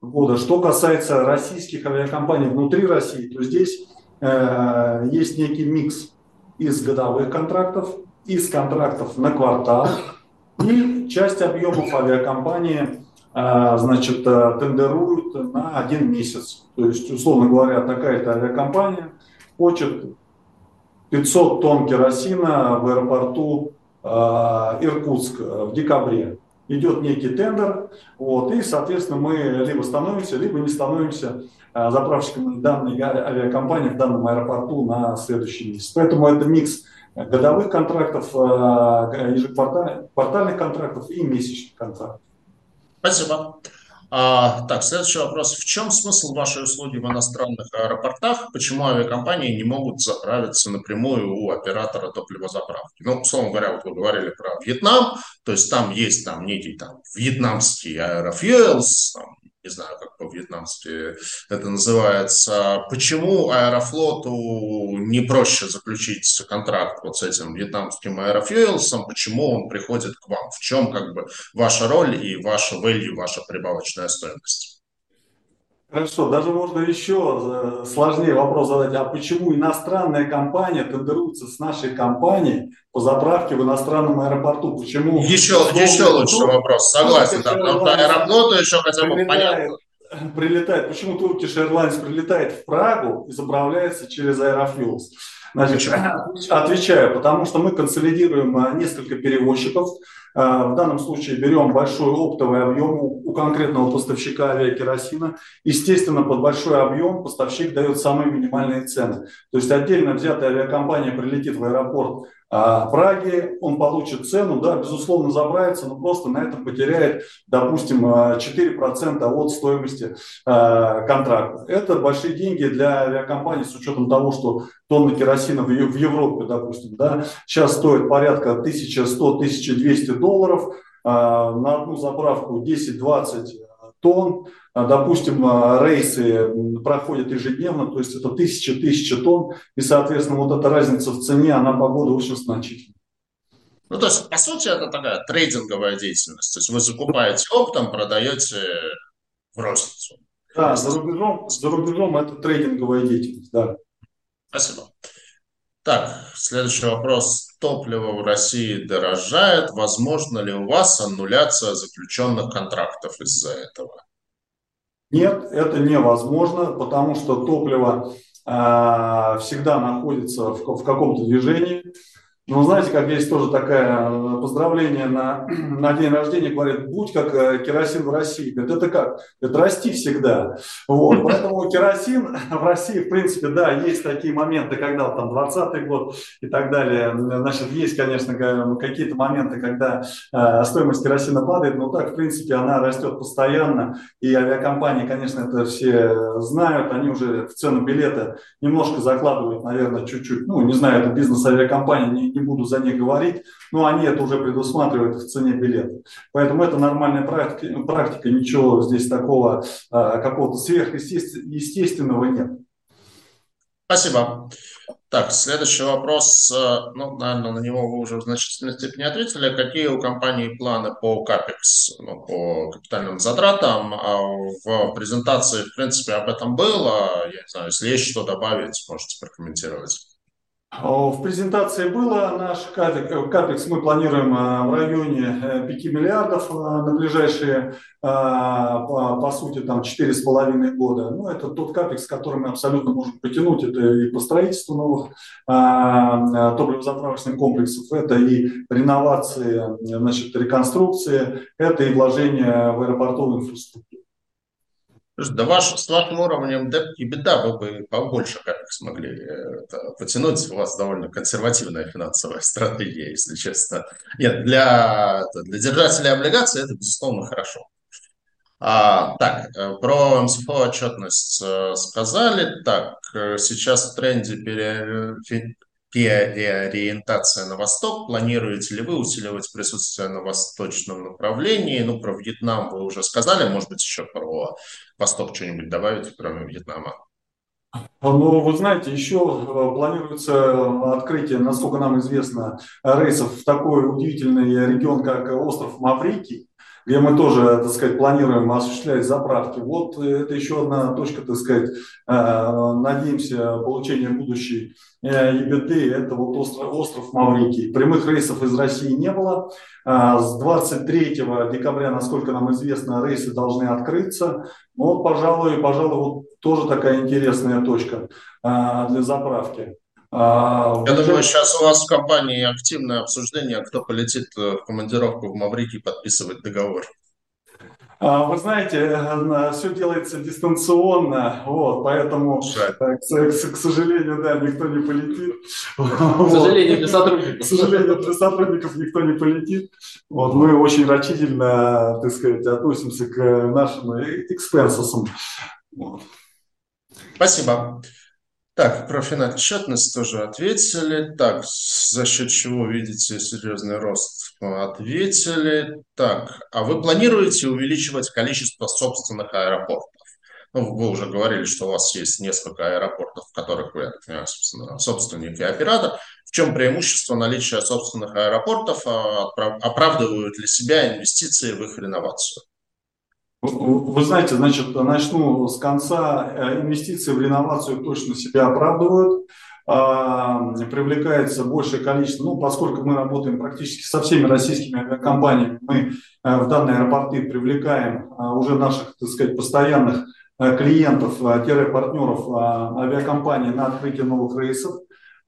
года. Что касается российских авиакомпаний внутри России, то здесь э, есть некий микс из годовых контрактов, из контрактов на квартал, и часть объемов авиакомпании э, значит, э, тендеруют на один месяц. То есть, условно говоря, такая-то авиакомпания хочет 500 тонн керосина в аэропорту Иркутск э, в декабре. Идет некий тендер, вот, и, соответственно, мы либо становимся, либо не становимся э, заправщиком данной авиакомпании в данном аэропорту на следующий месяц. Поэтому это микс годовых контрактов, ежеквартальных контрактов и месячных контрактов. Спасибо. А, так, следующий вопрос. В чем смысл вашей услуги в иностранных аэропортах? Почему авиакомпании не могут заправиться напрямую у оператора топливозаправки? Ну, условно говоря, вот вы говорили про Вьетнам, то есть там есть там некий там вьетнамский аэрофьюэлс, там, не знаю, как по-вьетнамски это называется, почему Аэрофлоту не проще заключить контракт вот с этим вьетнамским Аэрофьюэлсом, почему он приходит к вам, в чем как бы ваша роль и ваша value, ваша прибавочная стоимость? Хорошо, даже можно еще э, сложнее вопрос задать, а почему иностранная компания тендеруется с нашей компанией по заправке в иностранном аэропорту? Почему? Еще, еще лучше вопрос, согласен, да, потому что еще хотя бы понятно. Прилетает, почему Turkish Airlines прилетает в Прагу и заправляется через Aerofuels? Значит, отвечаю, потому что мы консолидируем э, несколько перевозчиков, Э, в данном случае берем большой оптовый объем у конкретного поставщика авиакеросина. Естественно, под большой объем поставщик дает самые минимальные цены. То есть отдельно взятая авиакомпания прилетит в аэропорт а в Праге, он получит цену, да, безусловно, заправится, но просто на этом потеряет, допустим, 4% от стоимости э, контракта. Это большие деньги для авиакомпаний с учетом того, что тонна керосина в Европе, допустим, да, сейчас стоит порядка 1100-1200 долларов, на одну заправку 10-20 тонн. А, допустим, а, рейсы проходят ежедневно, то есть это тысяча-тысяча тонн, и, соответственно, вот эта разница в цене, она по году очень значительна. Ну, то есть, по сути, это такая трейдинговая деятельность. То есть вы закупаете оптом, продаете в розницу. Да, за рубежом, за рубежом это трейдинговая деятельность, да. Спасибо. Так, следующий вопрос. Топливо в России дорожает. Возможно ли у вас аннуляция заключенных контрактов из-за этого? Нет, это невозможно, потому что топливо э, всегда находится в, в каком-то движении. Ну, знаете, как есть тоже такое э, поздравление на, на день рождения, говорит, будь как э, керосин в России. Говорит, это как? Это расти всегда. Вот. Поэтому керосин в России, в принципе, да, есть такие моменты, когда там 20 год и так далее. Значит, есть, конечно, какие-то моменты, когда э, стоимость керосина падает, но так, в принципе, она растет постоянно. И авиакомпании, конечно, это все знают, они уже в цену билета немножко закладывают, наверное, чуть-чуть. Ну, не знаю, это бизнес авиакомпании, не буду за них говорить, но они это уже предусматривают в цене билета. Поэтому это нормальная практика, практика ничего здесь такого, а, какого-то сверхъестественного нет. Спасибо. Так, следующий вопрос, э, ну, наверное, на него вы уже в значительной степени ответили. Какие у компании планы по CAPEX, ну, по капитальным затратам? А в презентации, в принципе, об этом было. Я не знаю, если есть что добавить, можете прокомментировать. В презентации было наш капекс, мы планируем э, в районе 5 э, миллиардов э, на ближайшие, по сути, там 4,5 года. Ну, это тот капекс, который мы абсолютно можем потянуть. Это и по строительству новых топливозаправочных комплексов, это и реновации, значит, реконструкции, это и вложение в аэропортовую инфраструктуру. Да ваш, с вашим уровнем и беда вы бы побольше как смогли э, это, потянуть. У вас довольно консервативная финансовая стратегия, если честно. Нет, для, для держателей облигаций это, безусловно, хорошо. А, так, э, про МСФО отчетность э, сказали. Так, сейчас в тренде пере, переориентация на восток. Планируете ли вы усиливать присутствие на восточном направлении? Ну, про Вьетнам вы уже сказали, может быть, еще про восток что-нибудь добавить, кроме Вьетнама? Ну, вы знаете, еще э, планируется открытие, насколько нам известно, рейсов в такой удивительный регион, как остров Маврикий где мы тоже, так сказать, планируем осуществлять заправки. Вот э, это еще одна точка, так сказать, э, надеемся, получения будущей э, это вот остров, остров Маврикий. Прямых рейсов из России не было. С 23 декабря, насколько нам известно, рейсы должны открыться. Вот, пожалуй, пожалуй, вот тоже такая интересная точка для заправки. А, Я думаю, сейчас у вас в компании активное обсуждение, кто полетит э, в командировку в Маврикий подписывать договор. А, вы знаете, э, все делается дистанционно, вот, поэтому, к, к, к сожалению, да, никто не полетит. К сожалению, для сотрудников. К сожалению, для сотрудников никто не полетит. Вот, мы очень рачительно, так сказать, относимся к нашим экспенсусам. Вот. Спасибо. Так, про финотчетность тоже ответили. Так, за счет чего видите серьезный рост? Ответили. Так, а вы планируете увеличивать количество собственных аэропортов? Ну, вы уже говорили, что у вас есть несколько аэропортов, в которых вы, понимаю, собственно, собственник и оператор. В чем преимущество наличия собственных аэропортов? А оправдывают ли себя инвестиции в их реновацию? Вы знаете, значит, начну с конца. Э, инвестиции в реновацию точно себя оправдывают. А, привлекается большее количество, ну, поскольку мы работаем практически со всеми российскими авиакомпаниями, мы э, в данные аэропорты привлекаем а, уже наших, так сказать, постоянных э, клиентов, партнеров а, авиакомпаний на открытие новых рейсов.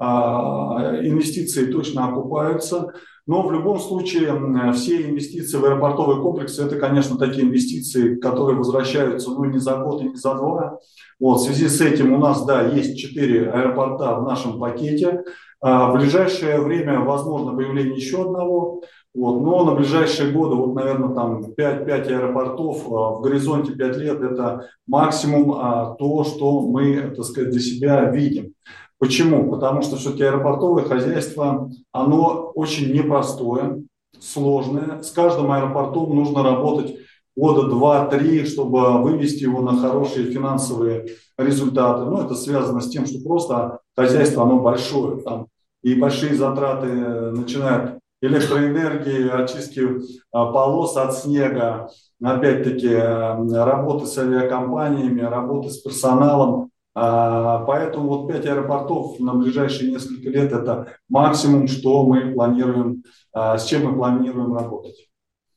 Инвестиции точно окупаются. Но в любом случае все инвестиции в аэропортовые комплексы – это, конечно, такие инвестиции, которые возвращаются ну, не за год и не за два. Вот, в связи с этим у нас, да, есть четыре аэропорта в нашем пакете. А в ближайшее время возможно появление еще одного. Вот, но на ближайшие годы, вот, наверное, там 5, 5 аэропортов а, в горизонте 5 лет – это максимум а, то, что мы, так сказать, для себя видим. Почему? Потому что все-таки аэропортовое хозяйство, оно очень непростое, сложное. С каждым аэропортом нужно работать года два-три, чтобы вывести его на хорошие финансовые результаты. Ну, это связано с тем, что просто хозяйство, оно большое. Там, и большие затраты начинают электроэнергии, очистки полос от снега, опять-таки работы с авиакомпаниями, работы с персоналом. Поэтому вот пять аэропортов на ближайшие несколько лет – это максимум, что мы планируем, с чем мы планируем работать.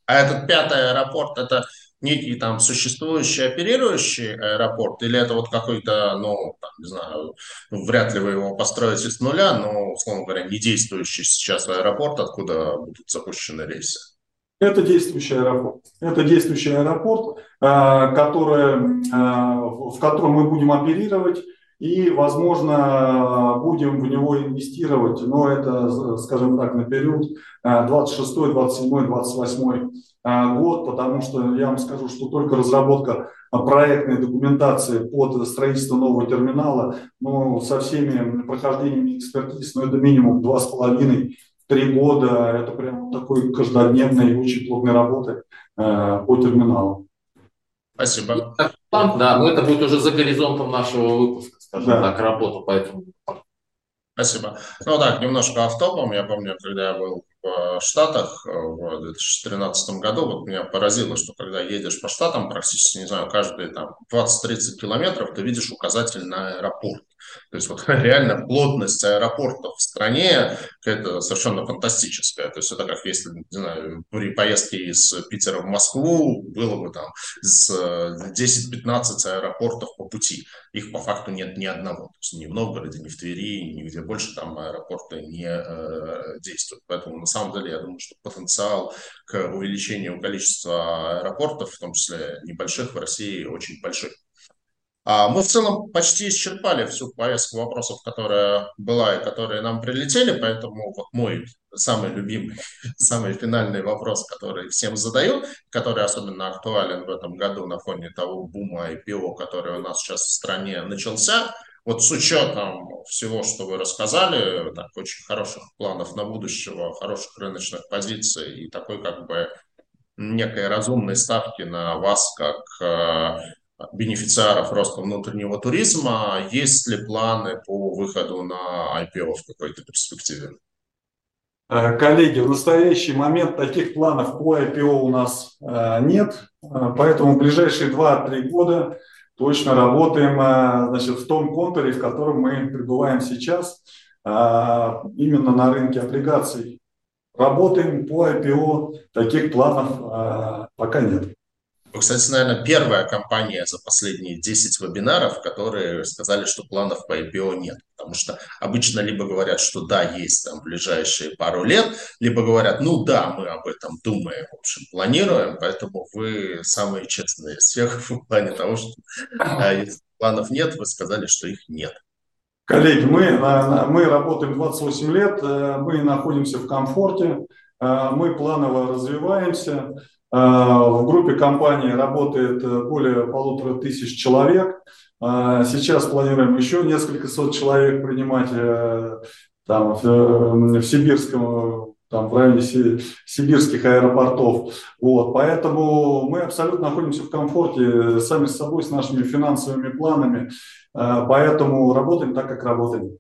А этот пятый аэропорт – это некий там существующий оперирующий аэропорт, или это вот какой-то, ну, там, не знаю, вряд ли вы его построите с нуля, но, условно говоря, не действующий сейчас аэропорт, откуда будут запущены рейсы? Это действующий аэропорт. Это действующий аэропорт, а, который, а, в котором мы будем оперировать и, возможно, будем в него инвестировать, но это, скажем так, на период 26, 27, 28 год, потому что я вам скажу, что только разработка проектной документации под строительство нового терминала, ну, со всеми прохождениями экспертиз, ну, это минимум два с половиной три года, это прям такой каждодневной и очень плотной работы э, по терминалу. Спасибо. Да, но это будет уже за горизонтом нашего выпуска, скажем да. так, работа по этому. Спасибо. Ну так, немножко автопом. Я помню, когда я был в Штатах в 2013 году, вот меня поразило, что когда едешь по Штатам, практически, не знаю, каждые там 20-30 километров ты видишь указатель на аэропорт. То есть вот реально плотность аэропортов в стране это совершенно фантастическая. То есть это как если, не знаю, при поездке из Питера в Москву было бы там с 10-15 аэропортов по пути. Их по факту нет ни одного. То есть ни в Новгороде, ни в Твери, нигде больше там аэропорты не э, действуют. Поэтому на самом деле я думаю, что потенциал к увеличению количества аэропортов, в том числе небольших, в России очень большой. А, мы в целом почти исчерпали всю повестку вопросов, которая была и которые нам прилетели, поэтому вот мой самый любимый, самый финальный вопрос, который всем задаю, который особенно актуален в этом году на фоне того бума IPO, который у нас сейчас в стране начался. Вот с учетом всего, что вы рассказали, так, очень хороших планов на будущего, хороших рыночных позиций и такой как бы некой разумной ставки на вас как э, бенефициаров роста внутреннего туризма. Есть ли планы по выходу на IPO в какой-то перспективе? Э, коллеги, в настоящий момент таких планов по IPO у нас э, нет, э, поэтому в ближайшие 2-3 года точно работаем значит, в том контуре, в котором мы пребываем сейчас, именно на рынке облигаций. Работаем по IPO, таких планов пока нет. Вы, кстати, наверное, первая компания за последние 10 вебинаров, которые сказали, что планов по IPO нет. Потому что обычно либо говорят, что да, есть там ближайшие пару лет, либо говорят, ну да, мы об этом думаем, в общем, планируем, поэтому вы самые честные из всех в плане того, что а, если планов нет, вы сказали, что их нет. Коллеги, мы, мы работаем 28 лет, э, мы находимся в комфорте, э, мы планово развиваемся, в группе компании работает э, более полутора тысяч человек. А, сейчас планируем еще несколько сот человек принимать э, там, в, э, в Сибирском, там, в районе сибирских аэропортов. Вот, поэтому мы абсолютно находимся в комфорте сами с собой, с нашими финансовыми планами. Поэтому работаем так, как работаем.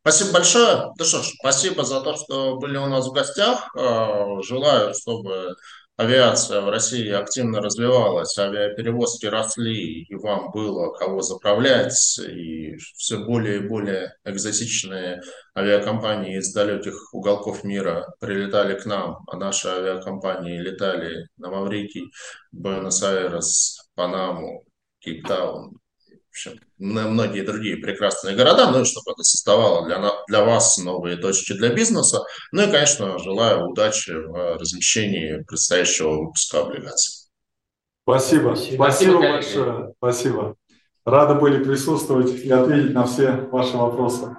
Спасибо большое. Ну что ж, спасибо за то, что были у нас в гостях. Желаю, чтобы авиация в России активно развивалась, авиаперевозки росли, и вам было кого заправлять, и все более и более экзотичные авиакомпании из далеких уголков мира прилетали к нам, а наши авиакомпании летали на Маврикий, Буэнос-Айрес, Панаму, Кейптаун, общем, многие другие прекрасные города, ну и чтобы это создавало для, для вас новые точки для бизнеса. Ну и, конечно, желаю удачи в размещении предстоящего выпуска облигаций. Спасибо. Спасибо, Спасибо большое. Спасибо. Рады были присутствовать и ответить на все ваши вопросы.